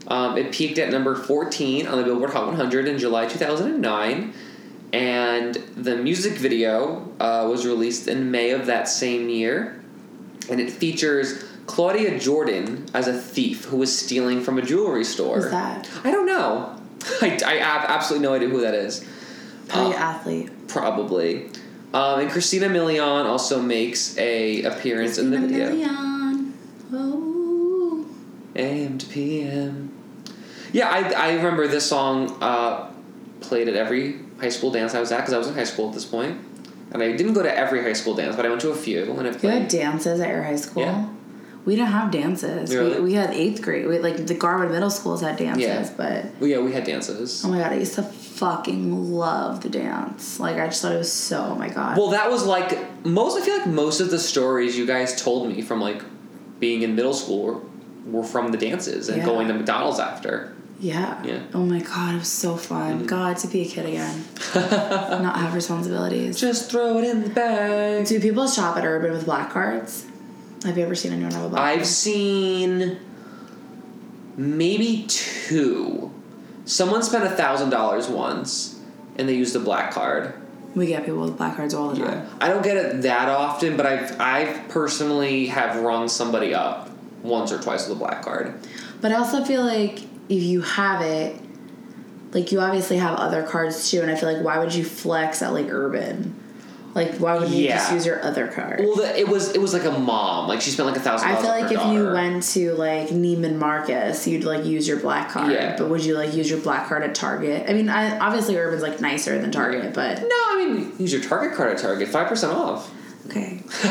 Um, it peaked at number 14 on the Billboard Hot 100 in July 2009. and the music video uh, was released in May of that same year, and it features Claudia Jordan as a thief who was stealing from a jewelry store. Who's that? I don't know. I, I have absolutely no idea who that is. Probably Uh, athlete. Probably. Um, and Christina Milian also makes a appearance in the video. Million. Oh. AM to PM. Yeah, I, I remember this song uh, played at every high school dance I was at because I was in high school at this point. And I didn't go to every high school dance, but I went to a few. And it You had dances at your high school? Yeah. We didn't have dances. Really? We, we had eighth grade. We, like the Garwood Middle Schools had dances, Yeah. but Well, yeah, we had dances. oh my god, I used to fucking love the dance. Like I just thought it was so. Oh my god. Well, that was like most. I feel like most of the stories you guys told me from like being in middle school were, were from the dances and Yeah. going to McDonald's after. Yeah. Yeah. Mm-hmm. Oh my god, it was so fun. God, to be a kid again, not have responsibilities. Just throw it in the bag. Do people shop at Urban with black cards? Have you ever seen anyone have a black I've card? seen maybe two. Someone spent a thousand dollars once, and they used a black card. We get people with black cards all the time. I don't get it that often, but I've I've personally have rung somebody up once or twice with a black card. But I also feel like if you have it, like you obviously have other cards too, and I feel like why would you flex at like Urban? Like why would you just use your other card? Well, the, it was it was like a mom. Like she spent like a thousand. I dollars feel on like her if you daughter. went to like Neiman Marcus, you'd like use your black card. Yeah. But would you like use your black card at Target? I mean, I, obviously Urban's like nicer than Target, but No, I mean use your Target card at Target, five percent off. Okay.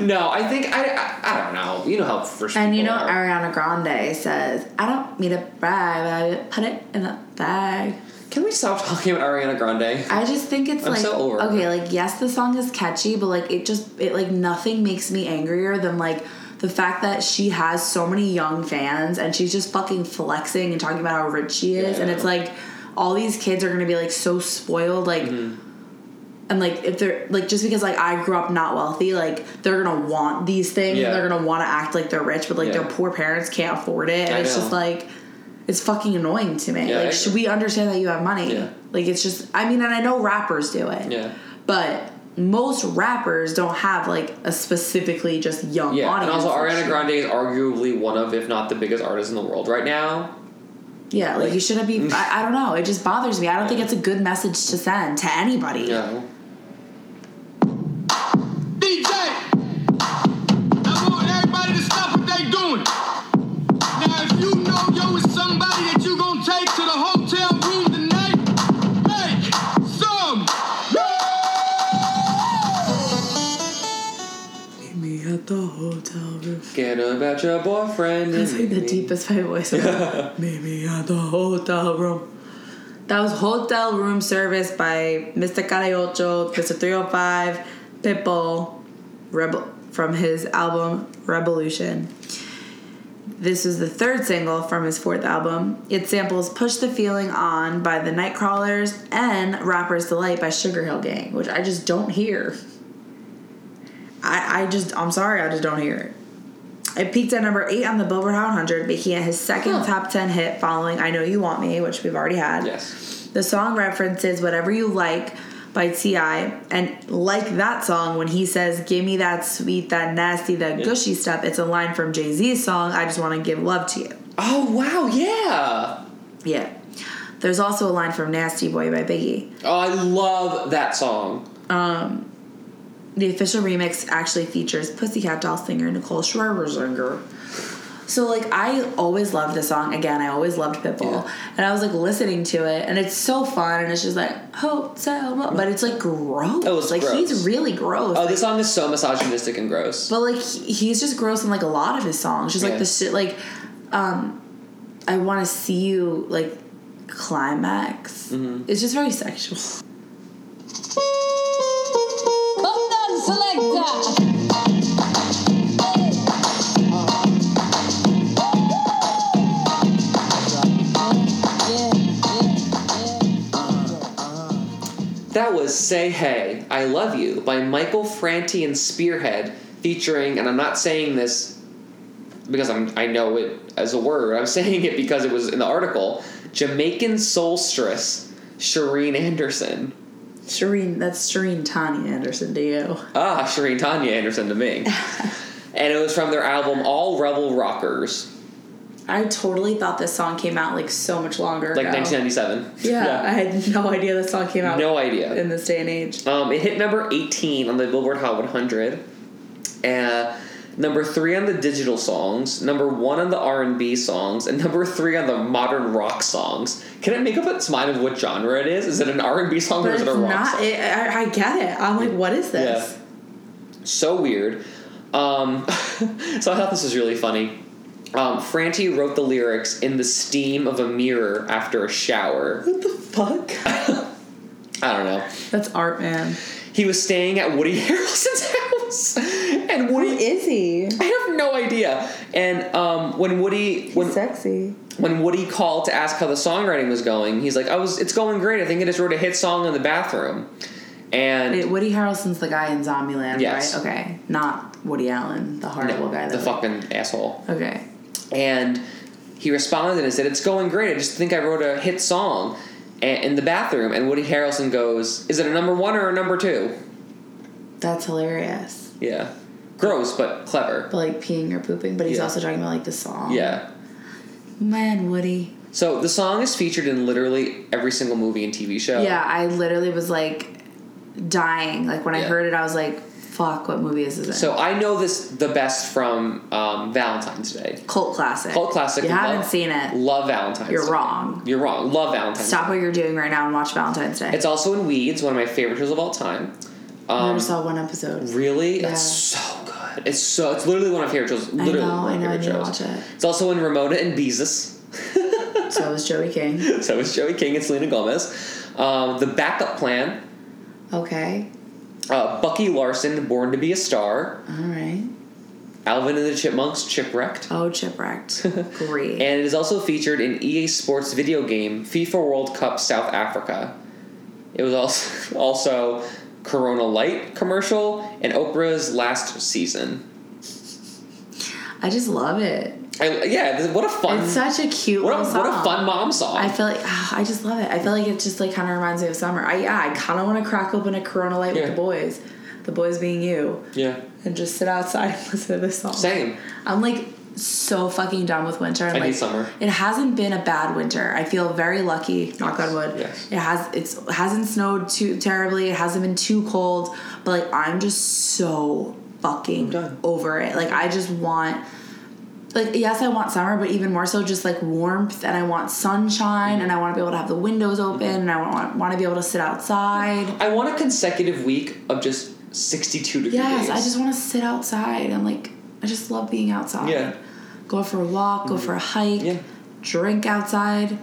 no, I think I, I I don't know. You know how first And you know, are. Ariana Grande says, "I don't mean to brag, but I put it in a bag." Can we stop talking about Ariana Grande? I just think it's I'm like so over okay, like yes, the song is catchy, but like it just it like nothing makes me angrier than like the fact that she has so many young fans and she's just fucking flexing and talking about how rich she is, and it's like all these kids are gonna be like so spoiled, like. Mm-hmm. And like if they're like just because like I grew up not wealthy, like they're gonna want these things Yeah. and they're gonna want to act like they're rich, but like Yeah. their poor parents can't afford it, and I it's just like it's fucking annoying to me. Yeah, I like, should agree. we understand that you have money? Yeah. Like, it's just. I mean, and I know rappers do it. Yeah. But most rappers don't have like a specifically just young Yeah, and audience. also and Ariana shit. Grande is arguably one of, if not the biggest artist in the world right now. Yeah, like, like- you shouldn't be. I, I don't know. It just bothers me. I don't think it's a good message to send to anybody. No. Doing. Now, if you know yo is somebody that you gonna take to the hotel room tonight, make some Meet me at the hotel room. Get about your boyfriend. That's like the me. deepest my voice. Ever. Meet me at the hotel room. That was Hotel Room Service by Mr. Calle Ocho, Mr. 305, Pitbull, Rebel from his album Rebelution. This is the third single from his fourth album. It samples Push the Feeling On by the Nightcrawlers and Rapper's Delight by Sugar Hill Gang, which I just don't hear. I, I just, I'm sorry, I just don't hear it. It peaked at number eight on the Billboard Hot 100, making it his second Huh. top 10 hit following I Know You Want Me, which we've already had. Yes. The song references Whatever You Like by T.I. And like that song, when he says, Give me that sweet, that nasty, that Yeah. gushy stuff, it's a line from Jay Z's song, I Just Want to Give Love to You. Oh wow, yeah. Yeah. There's also a line from Nasty Boy by Biggie. Oh, I love that song. Um, The official remix actually features Pussycat Doll singer Nicole Scherzinger. So like I always loved the song. Again, I always loved Pitbull, Yeah. and I was like listening to it, and it's so fun, and it's just like hotel, Mo-" but it's like gross. Oh, it's like gross. he's really gross. Oh, Like, this song is so misogynistic and gross. but like he's just gross in like a lot of his songs. Just like Yeah. the shit. Like, um, I want to see you like climax. Mm-hmm. It's just very sexual. Come down, selector. That was Say Hey, I Love You by Michael Franti and Spearhead, featuring, and I'm not saying this because I'm, I know it as a word, I'm saying it because it was in the article, Jamaican soulstress, Cherine Anderson. Cherine, that's Cherine Tanya Anderson to you. Ah, Cherine Tanya Anderson to me. and it was from their album All Rebel Rockers, I totally thought this song came out like so much longer like ago. 1997. Yeah, I had no idea this song came out. No idea. in this day and age. Um, it hit number 18 on the Billboard Hot 100, uh, number three on the digital songs, number one on the R&B songs, and number three on the modern rock songs. Can it make up its mind of what genre it is? Is it an R&B song or is it a rock not. song? It, I, I get it. I'm like, what is this? So weird. Um, so I thought this was really funny. Um, Franti wrote the lyrics in the steam of a mirror after a shower. What the fuck? I don't know. That's art, man. He was staying at Woody Harrelson's house, and Woody is he? I have no idea. And um, when Woody when sexy. when Woody called to ask how the songwriting was going, he's like, "I was, it's going great. I think I just wrote a hit song in the bathroom." And Wait, Woody Harrelson's the guy in Zombieland, Yes. right? Okay, not Woody Allen, the horrible no, guy. the That fucking asshole. Okay. And he responded and said, "It's going great. I just think I wrote a hit song." In the bathroom, and Woody Harrelson goes, "Is it a number one or a number two? That's hilarious. Yeah, gross but clever. But like peeing or pooping, but he's Yeah. also talking about like the song. Yeah. Man, Woody. So the song is featured in literally every single movie and TV show. Yeah, I literally was like dying. Like when I heard it, I was like, fuck, what movie is this in? So I know this the best from um, Valentine's Day. Cult classic. Cult classic. You haven't love- seen it. Love Valentine's. You're Day. wrong. You're wrong. Love Valentine's. Stop Day. what you're doing right now and watch Valentine's Day. It's also in Weeds, one of my favorite shows of all time. I Um, never saw one episode. really, Yeah. it's so good. It's so. It's literally one of my favorite shows. I know, one I of know, my I need favorite to shows. watch it. It's also in Ramona and Beezus. So was Joey King. so is Joey King and Selena Gomez. Um, the backup plan. Okay. Uh, Bucky Larson, Born to Be a Star. All right. Alvin and the Chipmunks, Chipwrecked. Oh, Chipwrecked. Great. And it is also featured in EA Sports video game FIFA World Cup South Africa. It was also also Corona Light commercial and Oprah's last season. I just love it. I, yeah, what a fun It's such a cute what a, song. what a fun mom song. I feel like ah, I just love it. I feel like it just like kind of reminds me of summer. I yeah, I kind of want to crack open a Corona Light Yeah. with the boys, the boys being you, yeah, and just sit outside and listen to this song. same. I'm like so fucking done with winter. And I like, need summer. It hasn't been a bad winter. I feel very lucky. Knock on wood. Yes. It has. It's hasn't snowed too terribly. It hasn't been too cold. But like I'm just so fucking done. over it. Like I just want. Like yes, I want summer, but even more so, just like warmth, and I want sunshine, and I want to be able to have the windows open, and I want want to be able to sit outside. I want a consecutive week of just sixty-two degrees. Yes, I just want to sit outside and like I just love being outside. Yeah. Go for a walk, go mm-hmm. for a hike, Yeah. drink outside.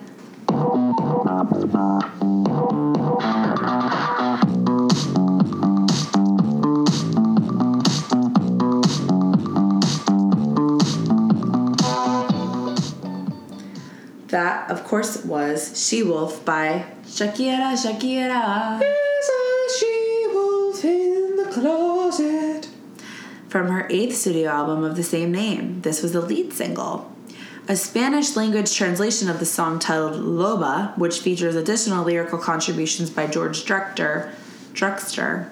That, of course, was She Wolf by Shakira Shakira. There's a she-wolf in the closet. from her eighth studio album of the same name. This was the lead single. A Spanish language translation of the song titled Loba, which features additional lyrical contributions by George Drucker, Druckster,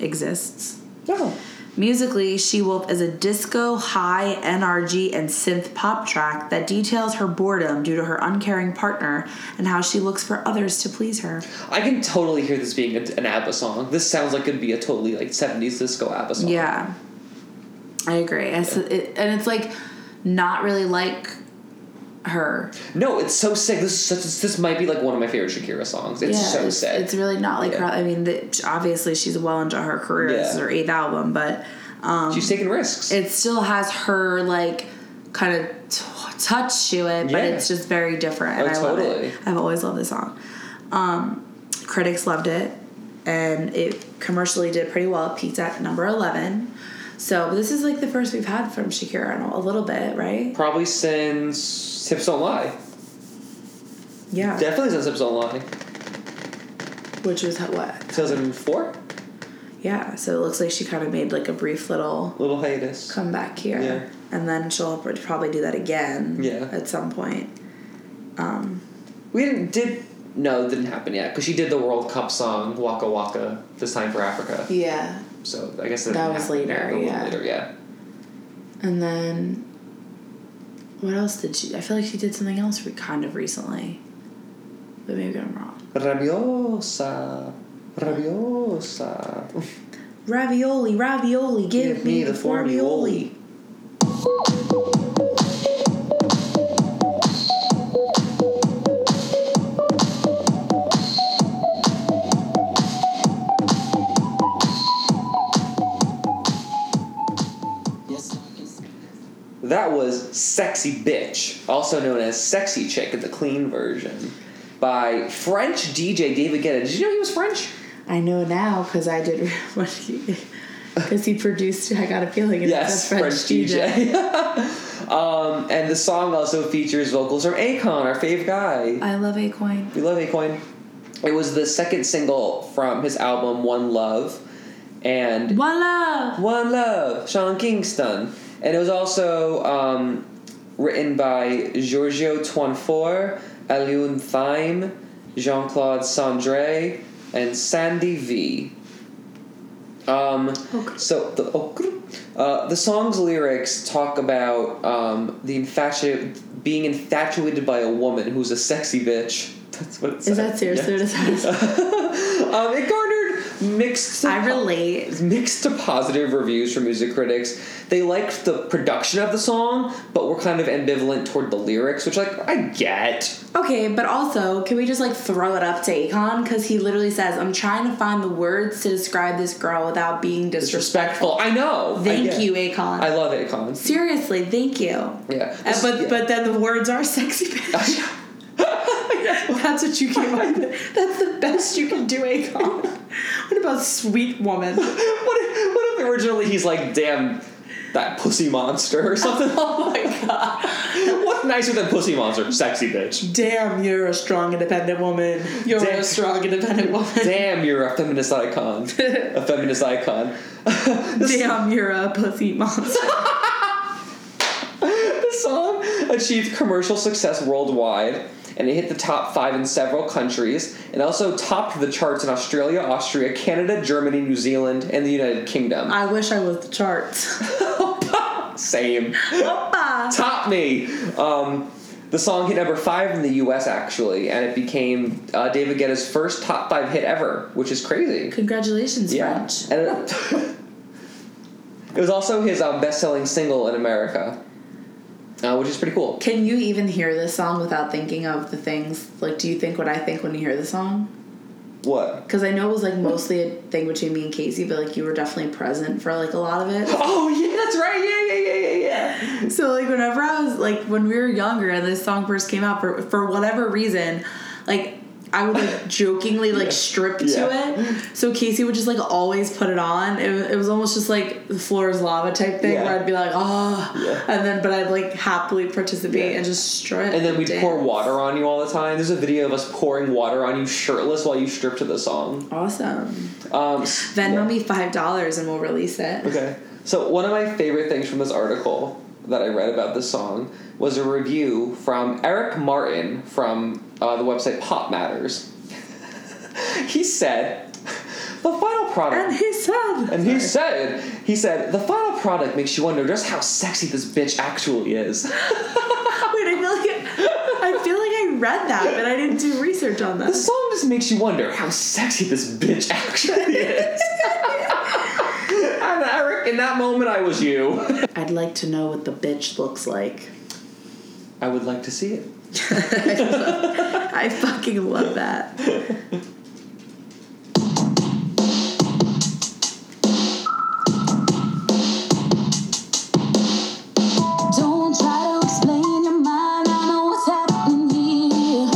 exists. Oh. Musically, She Wolf is a disco, high NRG, and synth pop track that details her boredom due to her uncaring partner and how she looks for others to please her. I can totally hear this being an ABBA song. This sounds like it'd be a totally like seventies disco ABBA song. Yeah, I agree. It's, it, and it's like not really like her. No, it's so sick. This is such. This might be like one of my favorite Shakira songs. It's yeah, so it's, sick. It's really not like Yeah. her. I mean, the, obviously she's well into her career. This is Yeah. her eighth album, but She's taking risks. it still has her like kind of t- touch to it, but Yeah. it's just very different. And Oh, I love totally. it. I've always loved this song. Um, critics loved it, and it commercially did pretty well. It peaked at number eleven. So this is like the first we've had from Shakira in a little bit, right? Probably since Hips Don't Lie. Yeah. Definitely since Hips Don't Lie. Which was what? 2004? Yeah. So it looks like she kind of made like a brief little Little hiatus. comeback here, Yeah. and then she'll probably do that again. Yeah. At some point. Um, We didn't, did. no, it didn't happen yet because she did the World Cup song Waka Waka this time for Africa. Yeah. So I guess that, That was later, yet, yeah. Later, yeah. And then what else did she? I feel like she did something else re- kind of recently, but maybe I'm wrong. Rabiosa, rabiosa. Ravioli, ravioli, give, me, the formioli. Yes, That was Sexy Bitch, also known as Sexy Chick in the clean version, by French DJ David Guetta. Did you know he was French? I know now because I did what he because he produced. I got a feeling. And Yes, it's a French, DJ. um, and the song also features vocals from Akon, our fave guy. I love Acoin. We love Acoin. It was the second single from his album One Love, and One Love, One Love, Sean Kingston. And it was also um, written by Giorgio Tuinfort, Aliaune Thiam, Jean Claude Sandre, and Sandy Vee Um, Okay. So the uh, the song's lyrics talk about um, the infatu- being infatuated by a woman who's a sexy bitch. That's what it says. Is that serious? it um, it mixed. I relate. Mixed to positive reviews from music critics. They liked the production of the song, but were kind of ambivalent toward the lyrics, which like I get. Okay, but also, can we just like throw it up to Akon? Because he literally says, I'm trying to find the words to describe this girl without being disrespectful. Disrespectful. I know. Thank get. you, Akon. I love Akon. Seriously, thank you. Yeah. Uh, but Yeah. but then the words are sexy bitch. That's what you came up with. That's the best you can do, Akon. What about sweet woman? what if, what if originally he's like, damn, that pussy monster or something? Oh my god. What's nicer than pussy monster? Sexy bitch. Damn, you're a strong, independent woman. You're Damn. a strong, independent woman. Damn, you're a feminist icon. a feminist icon. Damn, you're a pussy monster. the song achieved commercial success worldwide, and it hit the top five in several countries, and also topped the charts in Australia, Austria, Canada, Germany, New Zealand, and the United Kingdom. I wish I was the charts. Same. Oppa! Top me. Um, the song hit number five in the U.S. actually, and it became uh, David Guetta's first top five hit ever, which is crazy. Congratulations, Yeah, French. and it, it was also his um, best-selling single in America, uh, which is pretty cool. Can you even hear this song without thinking of the things? Like, do you think what I think when you hear the song? What? Because I know it was like mostly a thing between me and Casey, but like you were definitely present for like a lot of it. Oh yeah, that's right. Yeah, yeah, yeah, yeah, yeah. So like whenever I was like when we were younger and this song first came out for for whatever reason, like I would like jokingly like strip to it. So Casey would just like always put it on. It, it was almost just like the floor is lava type thing Yeah. where I'd be like, oh, Yeah. and then but I'd like happily participate Yeah. and just strip. And then we'd dance. pour water on you all the time. There's a video of us pouring water on you shirtless while you strip to the song. Awesome. Um, Venmo yeah. me five dollars and we'll release it. Okay. So one of my favorite things from this article that I read about this song was a review from Eric Martin from uh, the website PopMatters. he said, "The final product." And he said, And he said, he said, the final product makes you wonder just how sexy this bitch actually is. Wait, I feel like I feel like I read that, but I didn't do research on that. The song just makes you wonder how sexy this bitch actually is. And Eric, in that moment, I was you. I'd like to know what the bitch looks like. I would like to see it. I fucking love that. Don't try to explain your mind. I know what's happening here.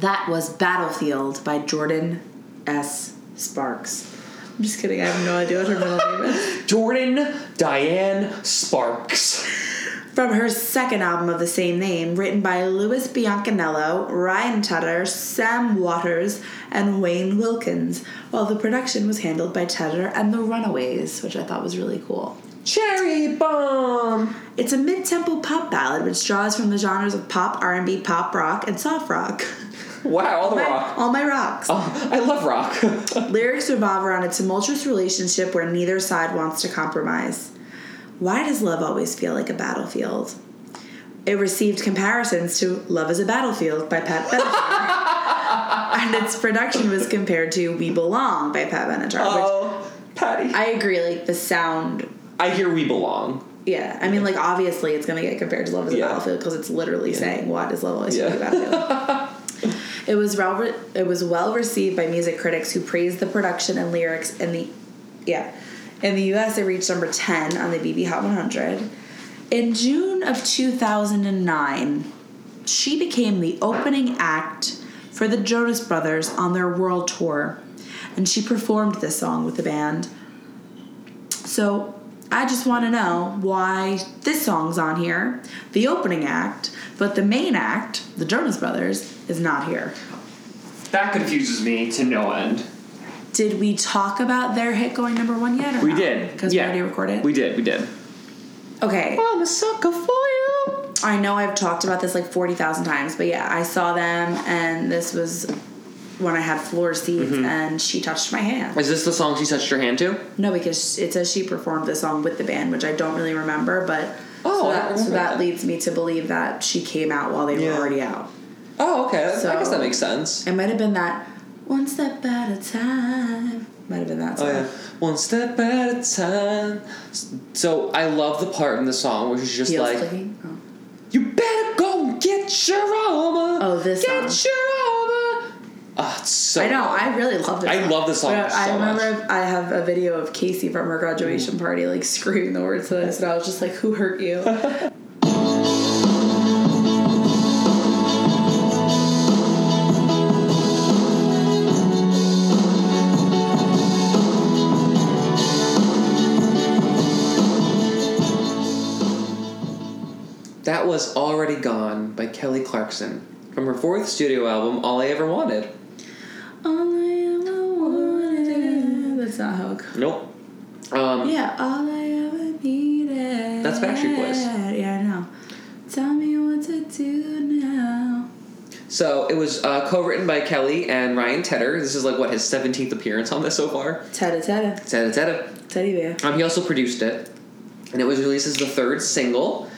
That was Battlefield by Jordin S. Sparks. I'm just kidding. I have no idea what her middle name is. Jordin Diane Sparks. From her second album of the same name, written by Louis Biancaniello, Ryan Tedder, Sam Watters, and Wayne Wilkins, while the production was handled by Tedder and the Runaways, which I thought was really cool. Cherry bomb. It's a mid-tempo pop ballad which draws from the genres of pop, R&B, pop rock, and soft rock. Wow, all the My- rock. All my rocks. Oh, I love rock. Lyrics revolve around a tumultuous relationship where neither side wants to compromise. Why does love always feel like a battlefield? It received comparisons to Love is a Battlefield by Pat Benatar. and its production was compared to We Belong by Pat Benatar. oh, Patty. I, agree, like the sound. I hear we belong. Yeah, I mean, like obviously it's gonna get compared to Love is a Yeah. Battlefield because it's literally saying what is love always feel like a battlefield. It was well re- it was well received by music critics who praised the production and lyrics in the yeah. In the US it reached number 10 on the BB Hot 100. In June of 2009, she became the opening act for the Jonas Brothers on their world tour and she performed this song with the band. So, I just want to know why this song's on here, the opening act, but the main act, the Jonas Brothers, is not here. That confuses me to no end. Did we talk about their hit going number one yet? Or We not? did. because yeah. we already recorded. We did. We did. okay. I'm a sucker for you. I know I've talked about this like forty thousand times, but yeah, I saw them, and this was when I had floor seats, Mm-hmm. and she touched my hand. Is this the song she touched your hand to? No, because it says she performed the song with the band, which I don't really remember, but Oh, so that, so that that. leads me to believe that she came out while they Yeah. were already out. Oh, okay. So- I guess that makes sense. It might have been that one step at a time. Might have been that song. Oh yeah, one step at a time. So I love the part in the song where she's just Heels like. Oh. "You better go get your armor. Oh, this get song. your armor." Ah, it's so. I know. I really love this. I song. love this song But I so remember much. I have a video of Casey from her graduation mm. party like screaming the words to this, and I was just like, "Who hurt you?" That was already gone by Kelly Clarkson from her fourth studio album, All I Ever Wanted. All I ever wanted. That's not how it goes. Nope. Um, Yeah, all I ever needed. That's Backstreet Boys. Yeah, I know. Tell me what to do now. So it was uh, co-written by Kelly and Ryan Tedder. This is like what his seventeenth appearance on this so far. Tedda, Tedda, Tedder, Tedder. Teddy bear. Um, he also produced it, and it was released as the third single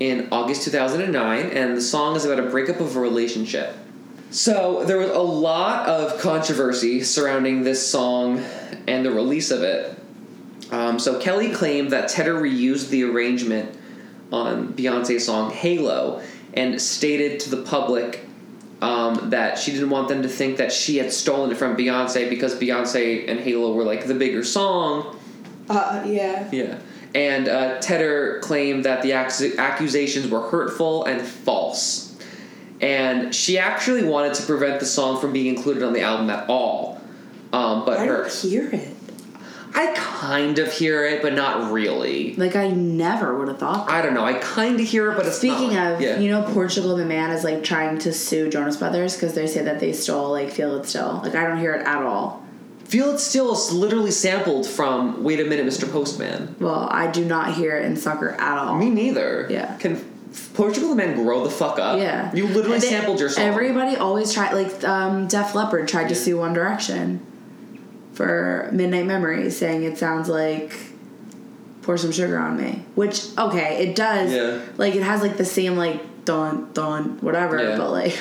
in August 2009. And the song is about a breakup of a relationship. So there was a lot of controversy surrounding this song and the release of it. Um, so Kelly claimed that Tedder reused the arrangement on Beyonce's song "Halo" and stated to the public um, that she didn't want them to think that she had stolen it from Beyonce because Beyonce and Halo were like the bigger song. Uh, yeah. Yeah. And uh, Tedder claimed that the accu- accusations were hurtful and false. And she actually wanted to prevent the song from being included on the album at all. Um, but I her. don't hear it. I kind of hear it, but not really. Like I never would have thought. That. I don't know. I kind of hear it, but it's Speaking not. of, yeah. you know, Portugal the man is like trying to sue Jonas Brothers because they say that they stole like "Feel It Still." Like I don't hear it at all. Feel It Still is literally sampled from Wait a Minute, Mr. Postman. Well, I do not hear it in Sucker at all. Me neither. Yeah. Can Portugal the Man grow the fuck up? Yeah, You literally they- sampled your song. Everybody always tried. Like um, Def Leppard tried to sue One Direction for Midnight Memories, saying it sounds like "Pour Some Sugar on Me," which okay, it does. Yeah. Like it has like the same like dun dun whatever, Yeah. but like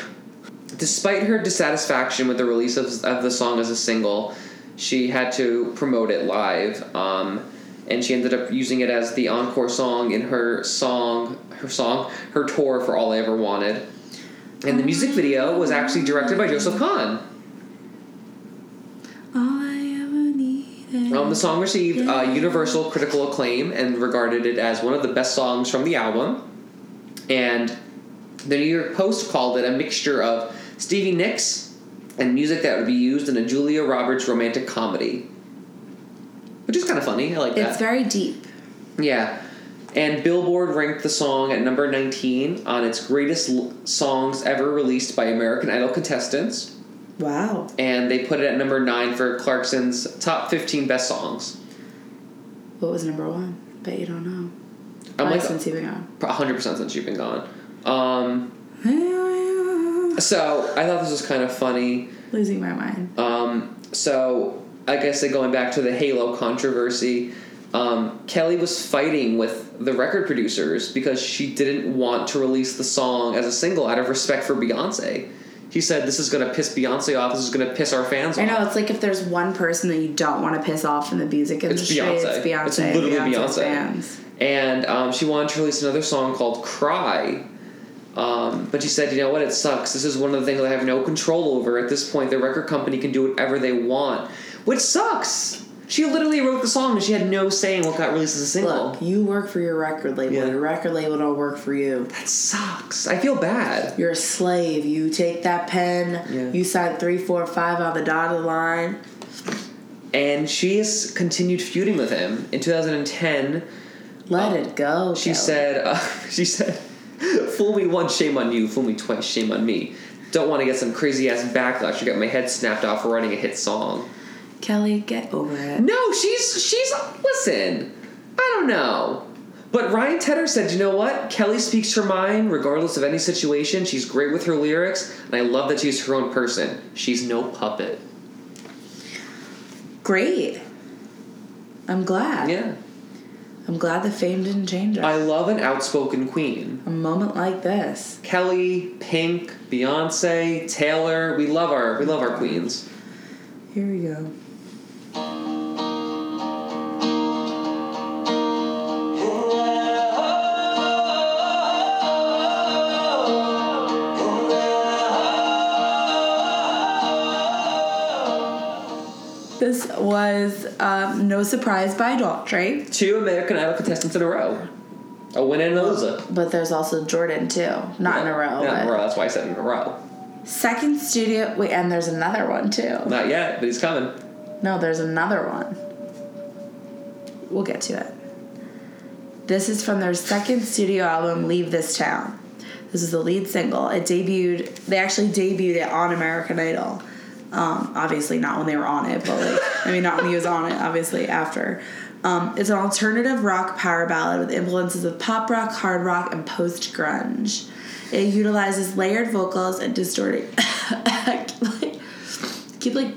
Despite her dissatisfaction with the release of, of the song as a single, she had to promote it live, um, and she ended up using it as the encore song in her song, her song, her tour for All I Ever Wanted. And the music video was actually directed by Joseph Kahn. all I ever needed. Um, the song received uh, universal critical acclaim and regarded it as one of the best songs from the album. And the New York Post called it a mixture of Stevie Nicks and music that would be used in a Julia Roberts romantic comedy. Which is kind of funny. I like that. It's very deep. Yeah. And Billboard ranked the song at number 19 on its greatest l- songs ever released by American Idol contestants. Wow. And they put it at number 9 for Clarkson's top 15 best songs. What was number one? but you don't know. I'm like since you've been gone. 100% since you've been gone. Um, so I thought this was kind of funny. Losing my mind. Um, so I guess like going back to the Halo controversy, um, Kelly was fighting with the record producers because she didn't want to release the song as a single out of respect for Beyonce. He said, "This is going to piss Beyonce off. This is going to piss our fans off. I off." know it's like if there's one person that you don't want to piss off in the music industry, Beyonce. it's Beyonce. It's and literally Beyonce. fans. and um, she wanted to release another song called "Cry." Um, but she said, "You know what? It sucks. This is one of the things I have no control over at this point. The record company can do whatever they want, which sucks." She literally wrote the song and she had no say in what got released as a single. Look, you work for your record label. Yeah. Your record label don't work for you. That sucks. I feel bad. You're a slave. You take that pen. Yeah. You sign three, four, five on the dotted line. And she has continued feuding with him. In 2010, Let Oh. it go. she Kelly. said, uh, "She said, fool me once, shame on you. Fool me twice, shame on me. Don't want to get some crazy ass backlash or get my head snapped off for writing a hit song." Kelly, get over it. No, she's she's listen. I don't know. But Ryan Tedder said, you know what? Kelly speaks her mind regardless of any situation. She's great with her lyrics, and I love that she's her own person. She's no puppet. Great. I'm glad. Yeah. I'm glad the fame didn't change her. I love an outspoken queen. a moment like this. Kelly, Pink, Beyonce, Taylor, we love our we love our queens. Here we go. This was um, No Surprise by Daughtry, Two American Idol contestants in a row. A win and a loser. but there's also Jordin too. Not in a row. Not in a row. That's why I said in a row. Second studio. Wait, and there's another one too. Not yet, but he's coming. No, there's another one. We'll get to it. This is from their second studio album, Leave This Town. This is the lead single. It debuted, they actually debuted it on American Idol. Um, obviously, not when they were on it, but like, I mean, not when he was on it, obviously, after. Um, it's an alternative rock power ballad with influences of pop rock, hard rock, and post grunge. It utilizes layered vocals and distorted. Keep like, keep like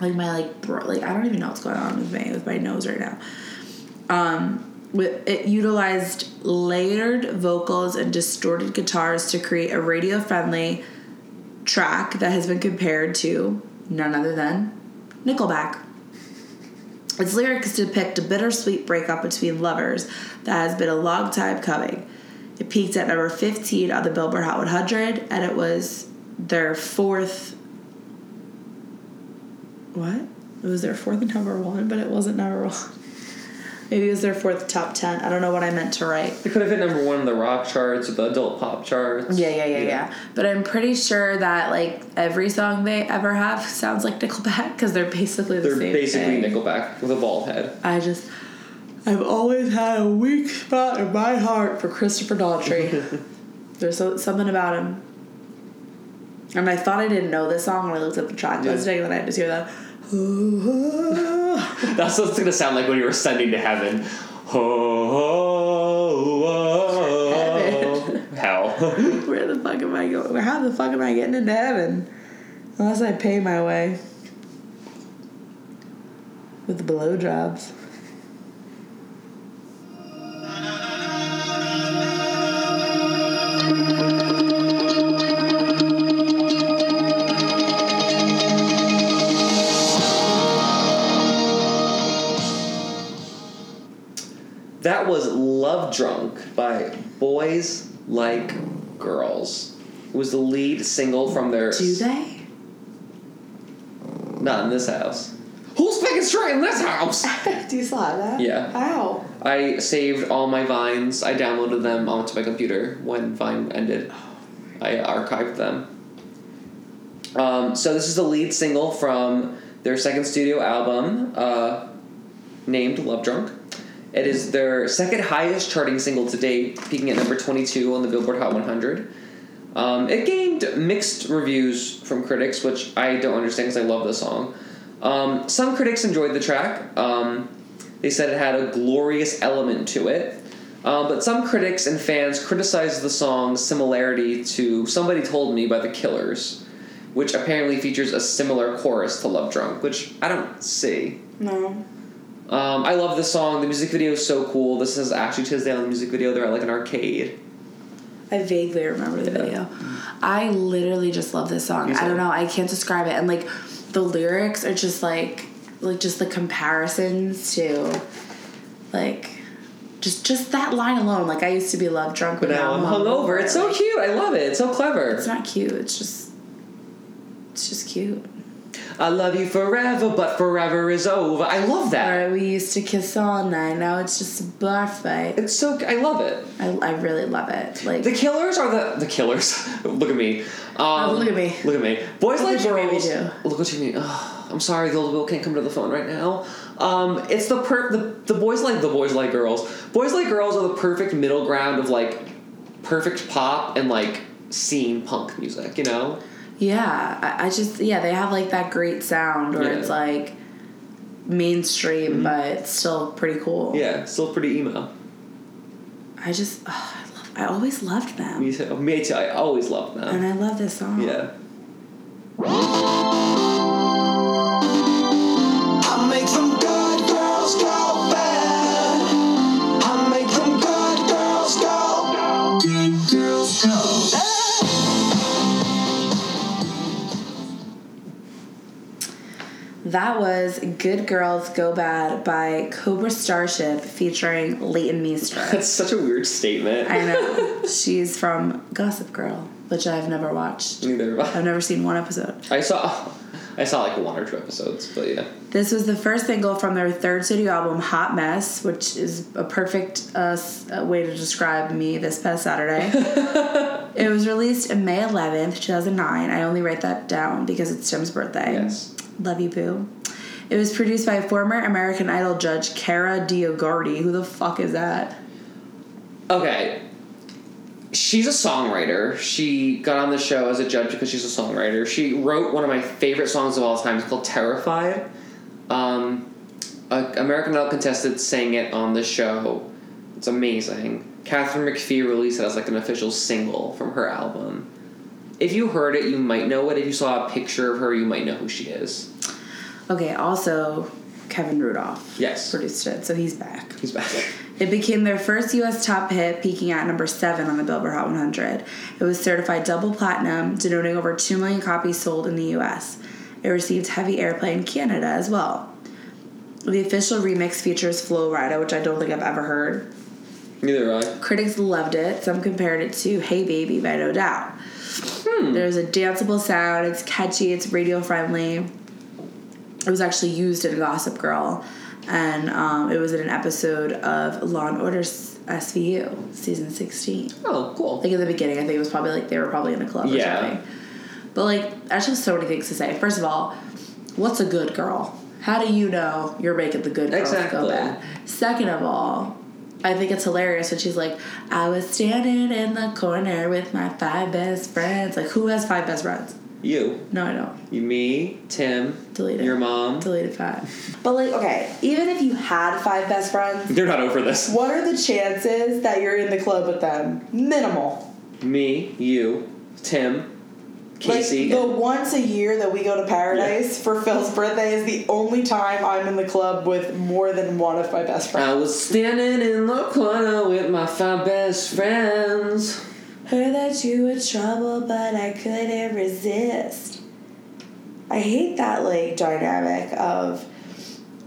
like my like bro- like I don't even know what's going on with me with my nose right now. Um, with it utilized layered vocals and distorted guitars to create a radio friendly track that has been compared to none other than Nickelback. Its lyrics depict a bittersweet breakup between lovers that has been a long time coming. It peaked at number 15 on the Billboard Hot 100, and it was their fourth what? It was their fourth number one, but it wasn't number one. Maybe it was their fourth top ten. I don't know what I meant to write. They could have hit number one in the rock charts or the adult pop charts. Yeah, yeah, yeah, yeah. But I'm pretty sure that like every song they ever have sounds like Nickelback because they're basically the They're same basically thing. Nickelback with a bald head. I just, I've always had a weak spot in my heart for Christopher Daughtry. There's so, something about him. And I thought I didn't know this song when I looked at the track Yeah. listing, and then I just hear that. That's what it's gonna sound like when you're ascending to heaven. Oh, hell. Where the fuck am I going? How the fuck am I getting into heaven? Unless I pay my way. With blowjobs. That was Love Drunk by Boys Like Girls. It was the lead single from their. Do they? Not in this house. Who's speaking straight in this house? Do you still have that? Yeah. How? I saved all my vines. I downloaded them onto my computer when Vine ended. I archived them. Um, so this is the lead single from their second studio album, uh, named Love Drunk. It is their second highest charting single to date, peaking at number 22 on the Billboard Hot 100. Um, it gained mixed reviews from critics, which I don't understand because I love the song. Um, some critics enjoyed the track. Um, They said it had a glorious element to it. Um, but some critics and fans criticized the song's similarity to Somebody Told Me by The Killers, which apparently features a similar chorus to Love Drunk, which I don't see. No. Um, I love this song. The music video is so cool. This is Ashley Tisdale the music video. They're at like an arcade. I vaguely remember the Yeah. video. I literally just love this song. I don't know. I can't describe it. And like the lyrics are just like like just the comparisons to like just just that line alone. Like I used to be love drunk, But now I'm hungover. It's so cute. I love it. It's so clever. It's not cute. It's just it's just cute. I love you forever, but forever is over. I love that. We used to kiss all night. Now it's just a bar fight. It's so. I love it. I, I really love it. Like The killers are the the killers. look at me. Um, Oh, look at me. Look at me. Boys Look like girls. do. Look what you mean. Ugh, I'm sorry, the old Will can't come to the phone right now. Um, it's the per the, the boys like the boys like girls. Boys like girls are the perfect middle ground of like perfect pop and like scene punk music. You know. Yeah, I, I just yeah they have like that great sound where Yeah. it's like mainstream mm-hmm. but still pretty cool. Yeah, still pretty emo. I just ugh, I love I always loved them, Me too. Me too. I always loved them. and I love this song. Yeah. That was "Good Girls Go Bad" by Cobra Starship featuring Leighton Meester. That's such a weird statement. I know she's from Gossip Girl, which I've never watched. Neither have I. I've never seen one episode. I saw, I saw like one or two episodes, but yeah. This was the first single from their third studio album, Hot Mess, which is a perfect uh, uh, way to describe me this past Saturday. it was released in May 11th, 2009. I only write that down because it's Jim's birthday. Yes. Love you, Boo. It was produced by former American Idol judge Kara DioGuardi. Who the fuck is that? Okay. She's a songwriter. She got on the show as a judge because she's a songwriter. She wrote one of my favorite songs of all time. It's called Terrified. Um, American Idol contestant sang it on the show. It's amazing. Katharine McPhee released it as like an official single from her album. If you heard it, you might know it. If you saw a picture of her, you might know who she is. Okay, also, Kevin Rudolph Yes. produced it, so he's back. He's back. It became their first US top hit, peaking at number 7 on the Billboard Hot 100. It was certified double platinum, denoting over 2 million copies sold in the US. It received heavy airplay in Canada as well. The official remix features Flo Rida, which I don't think I've ever heard. Neither have I. Critics loved it. Some compared it to Hey Baby by No Doubt. Hmm. There's a danceable sound, it's catchy, it's radio friendly. It was actually used in Gossip Girl, and um, it was in an episode of Law and Order SVU, season 16. Oh, cool. Like in the beginning, I think it was probably like they were probably in a club or Yeah. something. But like, that's just so many things to say. First of all, what's a good girl? How do you know you're making the good girls Exactly. go bad? Second of all, I think it's hilarious when she's like, I was standing in the corner with my five best friends. Like, who has five best friends? You. No, I don't. You, me, Tim, Delete it. your mom. Deleted five. But like, okay, even if you had five best friends, They're not over this. what are the chances that you're in the club with them? Minimal. Me, you, Tim, Casey. Like the once a year that we go to Paradise for Phil's birthday is the only time I'm in the club with more than one of my best friends. I was standing in the corner with my five best friends. Heard that you were trouble, but I couldn't resist. I hate that like dynamic of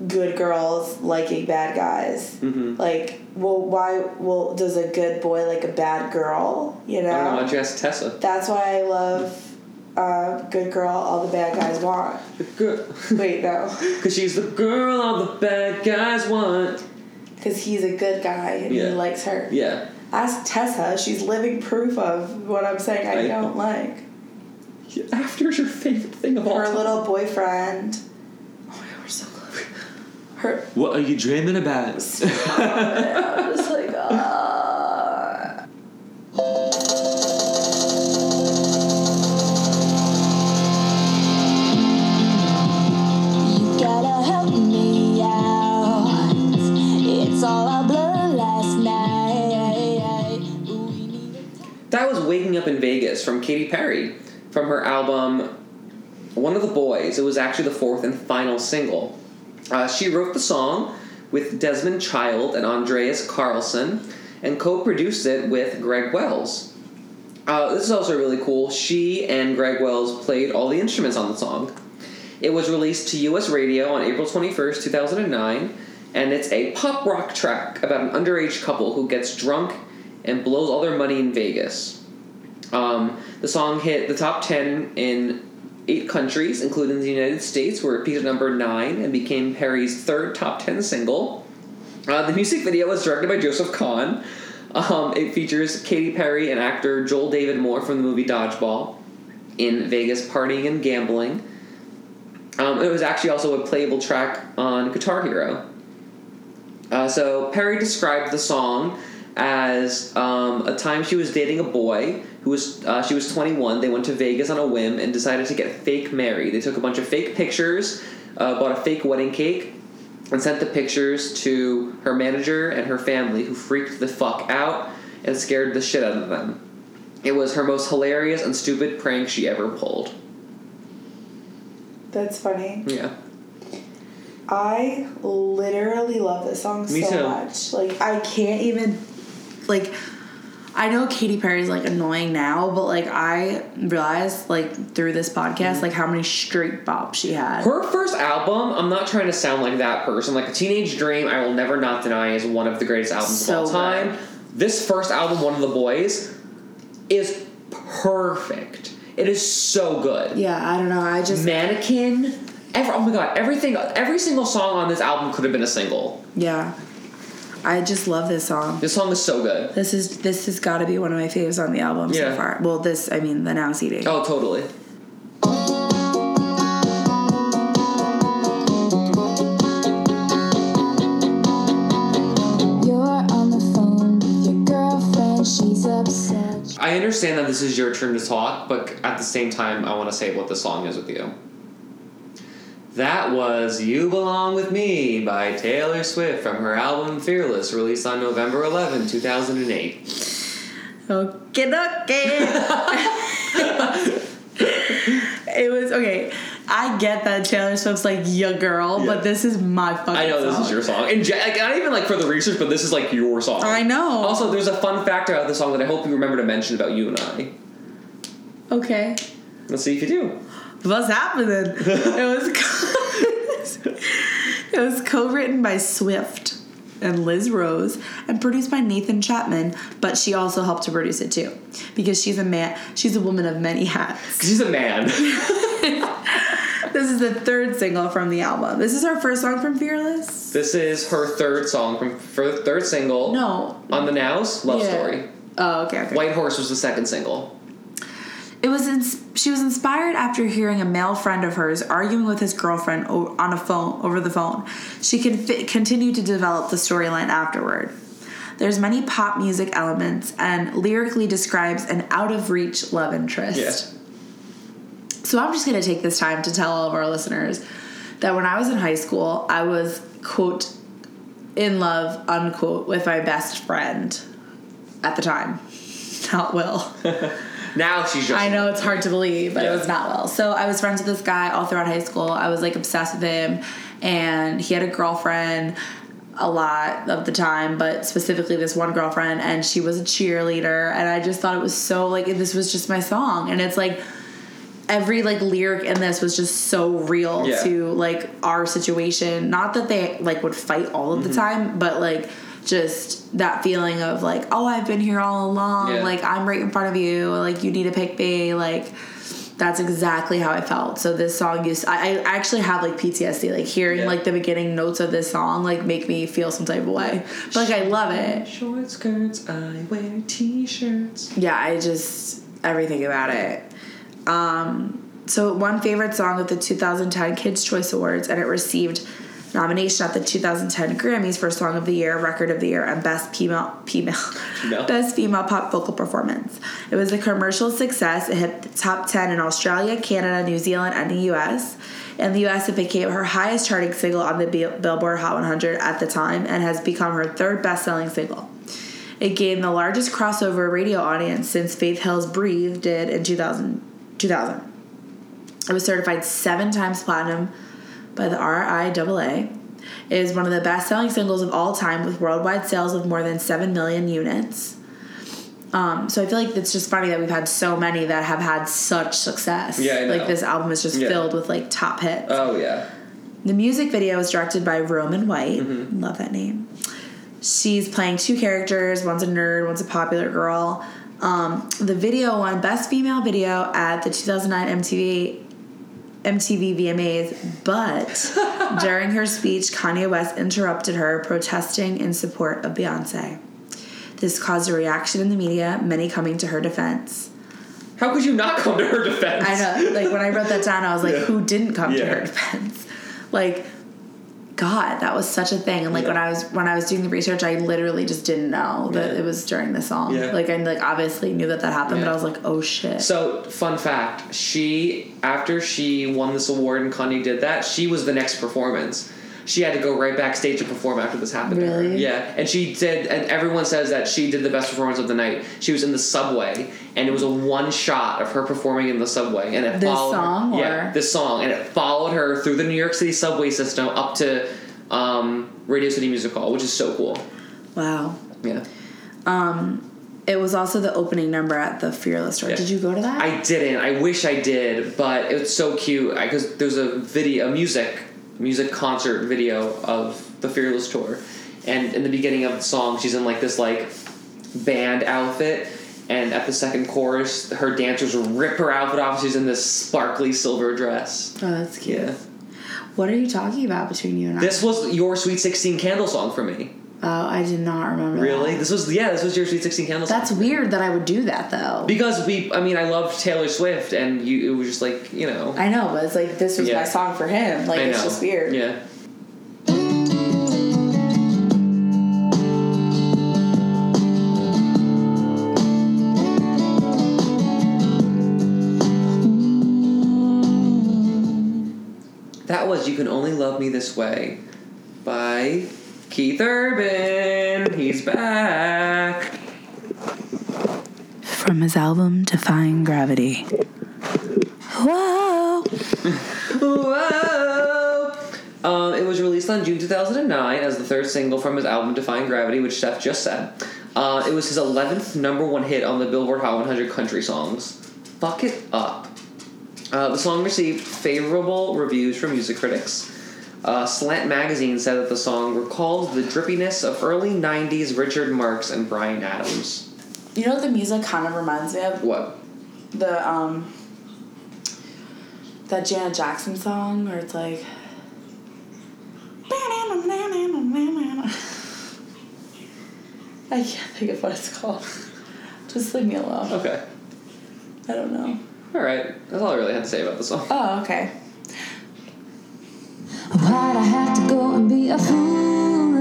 good girls liking bad guys. Mm-hmm. Like, well, why? Well, does a good boy like a bad girl? You know. I don't know. You ask Tessa? That's why I love uh, good girl. All the bad guys want. Good. Wait, no. Cause she's the girl all the bad guys want. because he's a good guy and Yeah. he likes her. Yeah. Ask Tessa; she's living proof of what I'm saying. I, I- don't like After's your favorite thing of all her little boyfriend. Oh my god, we're so close. Her, What are you dreaming about? I was like, ah. Up in Vegas from Katy Perry from her album One of the Boys. It was actually the fourth and final single. Uh, she wrote the song with Desmond Child and Andreas Carlsson and co produced it with Greg Wells. Uh, this is also really cool. She and Greg Wells played all the instruments on the song. It was released to US radio on April 21st, 2009, and it's a pop rock track about an underage couple who gets drunk and blows all their money in Vegas. Um, the song hit the top 10 in eight countries, including the United States, where it peaked at number 9 and became Perry's third top 10 single. Uh, the music video was directed by Joseph Kahn. Um, it features Katy Perry and actor Joel David Moore from the movie Dodgeball in Vegas partying and gambling. Um, it was actually also a playable track on Guitar Hero. Uh, so Perry described the song as um, a time she was dating a boy who was uh, she was 21. They went to Vegas on a whim and decided to get fake married. They took a bunch of fake pictures, uh, bought a fake wedding cake, and sent the pictures to her manager and her family, who freaked the fuck out and scared the shit out of them. It was her most hilarious and stupid prank she ever pulled. That's funny. Yeah. I literally love this song Me so too. much. Like I can't even like I know Katy Perry's like annoying now, but like I realized like through this podcast like how many straight bops she had. Her first album, I'm not trying to sound like that person. Like a Teenage Dream, I will never not deny is one of the greatest albums So of all time. good. This first album, One of the Boys, is perfect. It is so good. yeah, I don't know. I just Mannequin. Every, oh my god, everything, every single song on this album could have been a single. yeah. I just love this song. This song is so good. This is this has got to be one of my faves on the album Yeah. so far. Well, this I mean the now CD. Oh, totally. You're on the phone with your girlfriend, she's upset. I understand that this is your turn to talk, but at the same time, I want to say what the song is with you. That was You Belong With Me by Taylor Swift from her album Fearless, released on November 11, 2008. Okay, okay. it was okay. I get that Taylor Swift's like your girl, Yeah. but this is my fucking. I know this is your song. And like, not even like for the research, but this is like your song. I know. Also, there's a fun fact about the song that I hope you remember to mention about you and I. okay. Let's see if you do. What's happening? it was. Co- it was co-written by Swift and Liz Rose and produced by Nathan Chapman, but she also helped to produce it too because she's a man. She's a woman of many hats. She's a man. This is the third single from the album. This is our first song from Fearless. this is her third song from for the third single No. on the Nows Love Yeah. Story. Oh, okay. okay. White Horse was the second single. It was ins- she was inspired after hearing a male friend of hers arguing with his girlfriend o- on a phone over the phone. She con- continued to develop the storyline afterward. There's many pop music elements and lyrically describes an out of reach love interest. Yeah. So I'm just going to take this time to tell all of our listeners that when I was in high school, I was quote in love unquote with my best friend at the time. Not Will. Now she's just. I know it's hard to believe, but Yeah. it was not well. So I was friends with this guy all throughout high school. I was like obsessed with him, and he had a girlfriend a lot of the time, but specifically this one girlfriend, and she was a cheerleader, and I just thought it was so like this was just my song, and it's like every like lyric in this was just so real Yeah. to like our situation. Not that they like would fight all Mm-hmm. of the time, but like just that feeling of like, oh, I've been here all along. Yeah. Like I'm right in front of you. Like you need to pick me. Like that's exactly how I felt. So this song used. I, I actually have like PTSD. Like hearing Yeah. like the beginning notes of this song like make me feel some type of way. But like I love it. Short skirts, I wear t-shirts. Yeah, I just everything about it. Um, so one favorite song of the 2010 Kids Choice Awards, and it received nomination at the 2010 Grammys for Song of the Year, Record of the Year, and Best Female Female Female. Best Female Pop Vocal Performance. It was a commercial success. It hit the top 10 in Australia, Canada, New Zealand, and the U.S. In the U.S., it became her highest charting single on the Billboard Hot 100 at the time, and has become her third best-selling single. It gained the largest crossover radio audience since Faith Hill's Breathe did in 2000. 2000. It was certified seven times platinum by the RIAA. It is one of the best selling singles of all time with worldwide sales of more than 7 million units. Um, so I feel like it's just funny that we've had so many that have had such success. Yeah, I know. Like this album is just Yeah. filled with like top hits. Oh yeah. The music video was directed by Roman White. Mm-hmm. Love that name. She's playing two characters. One's a nerd. One's a popular girl. Um, the video won Best Female Video at the 2009 MTV MTV VMAs, but during her speech, Kanye West interrupted her, protesting in support of Beyonce. This caused a reaction in the media, many coming to her defense. How could you not come to her defense? I know. Like when I wrote that down, I was like, Yeah. who didn't come to her defense? Like, God, that was such a thing. And like Yeah. when I was when I was doing the research, I literally just didn't know that Yeah. it was during the song. Yeah. Like I like obviously knew that that happened, but I was like, oh shit. So, fun fact: she after she won this award and Kanye did that, she was the next performance. She had to go right backstage to perform after this happened. To her. Yeah, and she did, and everyone says that she did the best performance of the night. She was in the subway, and it was a one shot of her performing in the subway, and it This followed her- song, yeah, this song, and it followed her through the New York City subway system up to um, Radio City Music Hall, which is so cool. wow. Yeah, It was also the opening number at the Fearless tour. Yeah. Did you go to that? I didn't. I wish I did, but it's so cute because there's a video, a music, music concert video of the Fearless tour, and in the beginning of the song, she's in like this like band outfit, and at the second chorus, her dancers rip her outfit off. She's in this sparkly silver dress. oh, that's cute. Yeah, What are you talking about between you and I? this was your Sweet Sixteen candle song for me. Oh, I did not remember. Really? that. This was yeah. This was your Sweet Sixteen candle. song. That's weird that I would do that though. because we. I mean, I loved Taylor Swift, and you. It was just like you know. I know, but it's like this was Yeah. my song for him. Like it's just weird. Yeah. That was You Can Only Love Me This Way by Keith Urban. He's back. From his album Defying Gravity. Whoa! Whoa! Um, it was released on June 2009 as the third single from his album Defying Gravity, which Steph just said. Uh, it was his 11th number one hit on the Billboard Hot 100 country songs. Fuck it up. Uh, the song received favorable reviews from music critics. Uh, Slant Magazine said that the song recalls the drippiness of early 90s Richard Marx and Bryan Adams. You know what the music kind of reminds me of? What? The um that Janet Jackson song where it's like I can't think of what it's called. Just leave me alone. Okay. I don't know. Alright. That's all I really had to say about the song. Oh, okay. Why'd I have to go and be a fool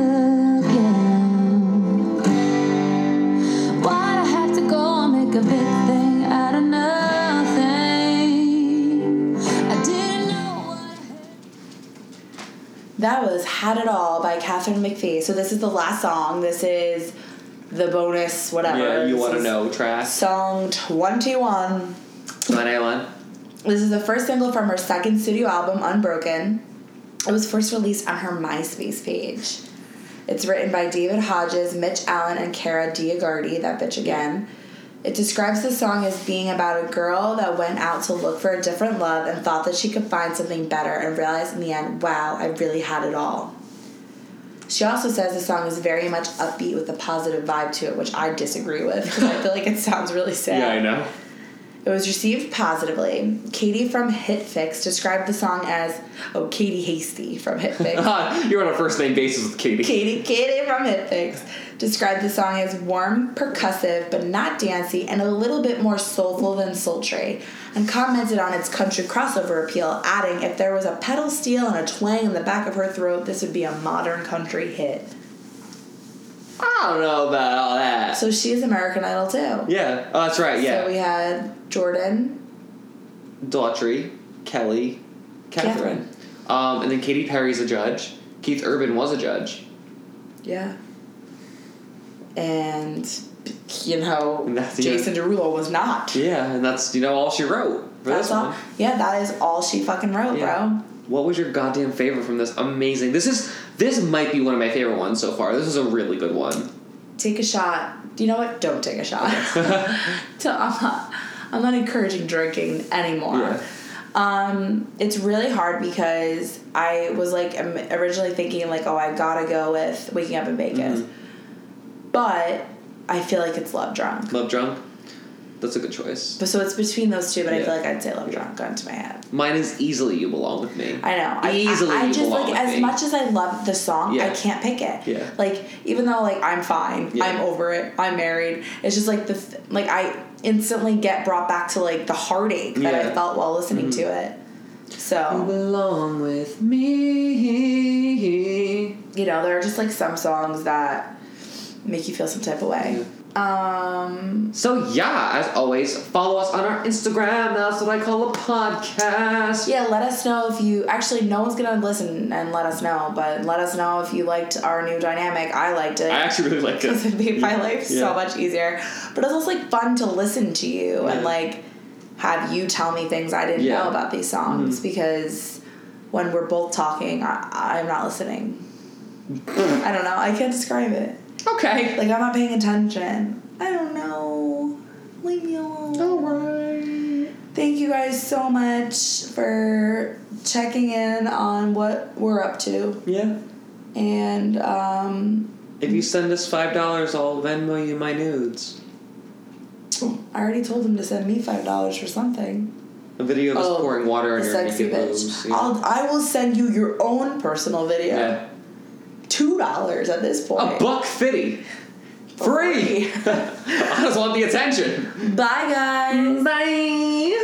again? Why'd I have to go and make a big thing out of nothing? I didn't know what. That was Had It All by Katharine McPhee. So this is the last song. This is the bonus whatever. Yeah, you want to know track. Song 21. Line A line. This is the first single from her second studio album, Unbroken. It was first released on her MySpace page. It's written by David Hodges, Mitch Allen, and Kara DioGuardi, that bitch again. It describes the song as being about a girl that went out to look for a different love and thought that she could find something better and realized in the end, wow, I really had it all. She also says the song is very much upbeat with a positive vibe to it, which I disagree with because I feel like it sounds really sad. Yeah, I know. It was received positively. Katie from HitFix described the song as, oh, Katie Hasty from HitFix. You're on a first name basis with Katie. Katie, Katie from HitFix described the song as warm, percussive, but not dancey, and a little bit more soulful than sultry, and commented on its country crossover appeal, adding, if there was a pedal steel and a twang in the back of her throat, this would be a modern country hit. I don't know about all that. So she's American Idol too. yeah. Oh, that's right. Yeah. So we had Jordin, Daughtry, Kelly, Katharine. Um, and then Katy Perry's a judge. Keith Urban was a judge. yeah. and you know And that's- yeah. Jason Derulo was not. Yeah, and that's you know all she wrote for That's this all. one. Yeah, that is all she fucking wrote, Yeah. What was your goddamn favorite from this? Amazing. This is this might be one of my favorite ones so far. This is a really good one. Take a shot. You know what? Don't take a shot. so I'm not. I'm not encouraging drinking anymore. Yeah. Um, it's really hard because I was like originally thinking like, oh, I gotta go with Waking Up in Vegas, but I feel like it's Love Drunk. Love Drunk. That's a good choice. But so it's between those two, but I Yeah. feel like I'd say Love Drunk gun to my head. Mine is easily You Belong with Me. I know. I- Easily I, I You just Belong like with as Me. much as I love the song, I can't pick it. Yeah. Like even though like I'm fine, Yeah. I'm over it, I'm married. It's just like the th- like I instantly get brought back to like the heartache that Yeah. Mm-hmm. I felt while listening to it. You So belong with me. you know there are just like some songs that make you feel some type of way. Um, So yeah, as always, follow us on our Instagram. That's what I call a podcast. yeah, let us know if you actually no one's gonna listen and let us know, but let us know if you liked our new dynamic. I liked it. I actually really liked it. because it made my life Yeah. so much easier. But it's also like fun to listen to you and like have you tell me things I didn't Yeah. Know about these songs because when we're both talking, I, I'm not listening. I don't know. I can't describe it. Okay. Like I'm not paying attention. I don't know. Leave me alone. Alright. Thank you guys so much for checking in on what we're up to. Yeah. And um, If you send us five dollars, I'll Venmo you my nudes. I already told him to send me five dollars for something. A video of us Oh, pouring water on your sexy naked bitch. boobs. Yeah. I'll I will send you your own personal video. yeah. Two dollars at this point. A buck fifty. Free. I just want the attention. Bye guys. Bye.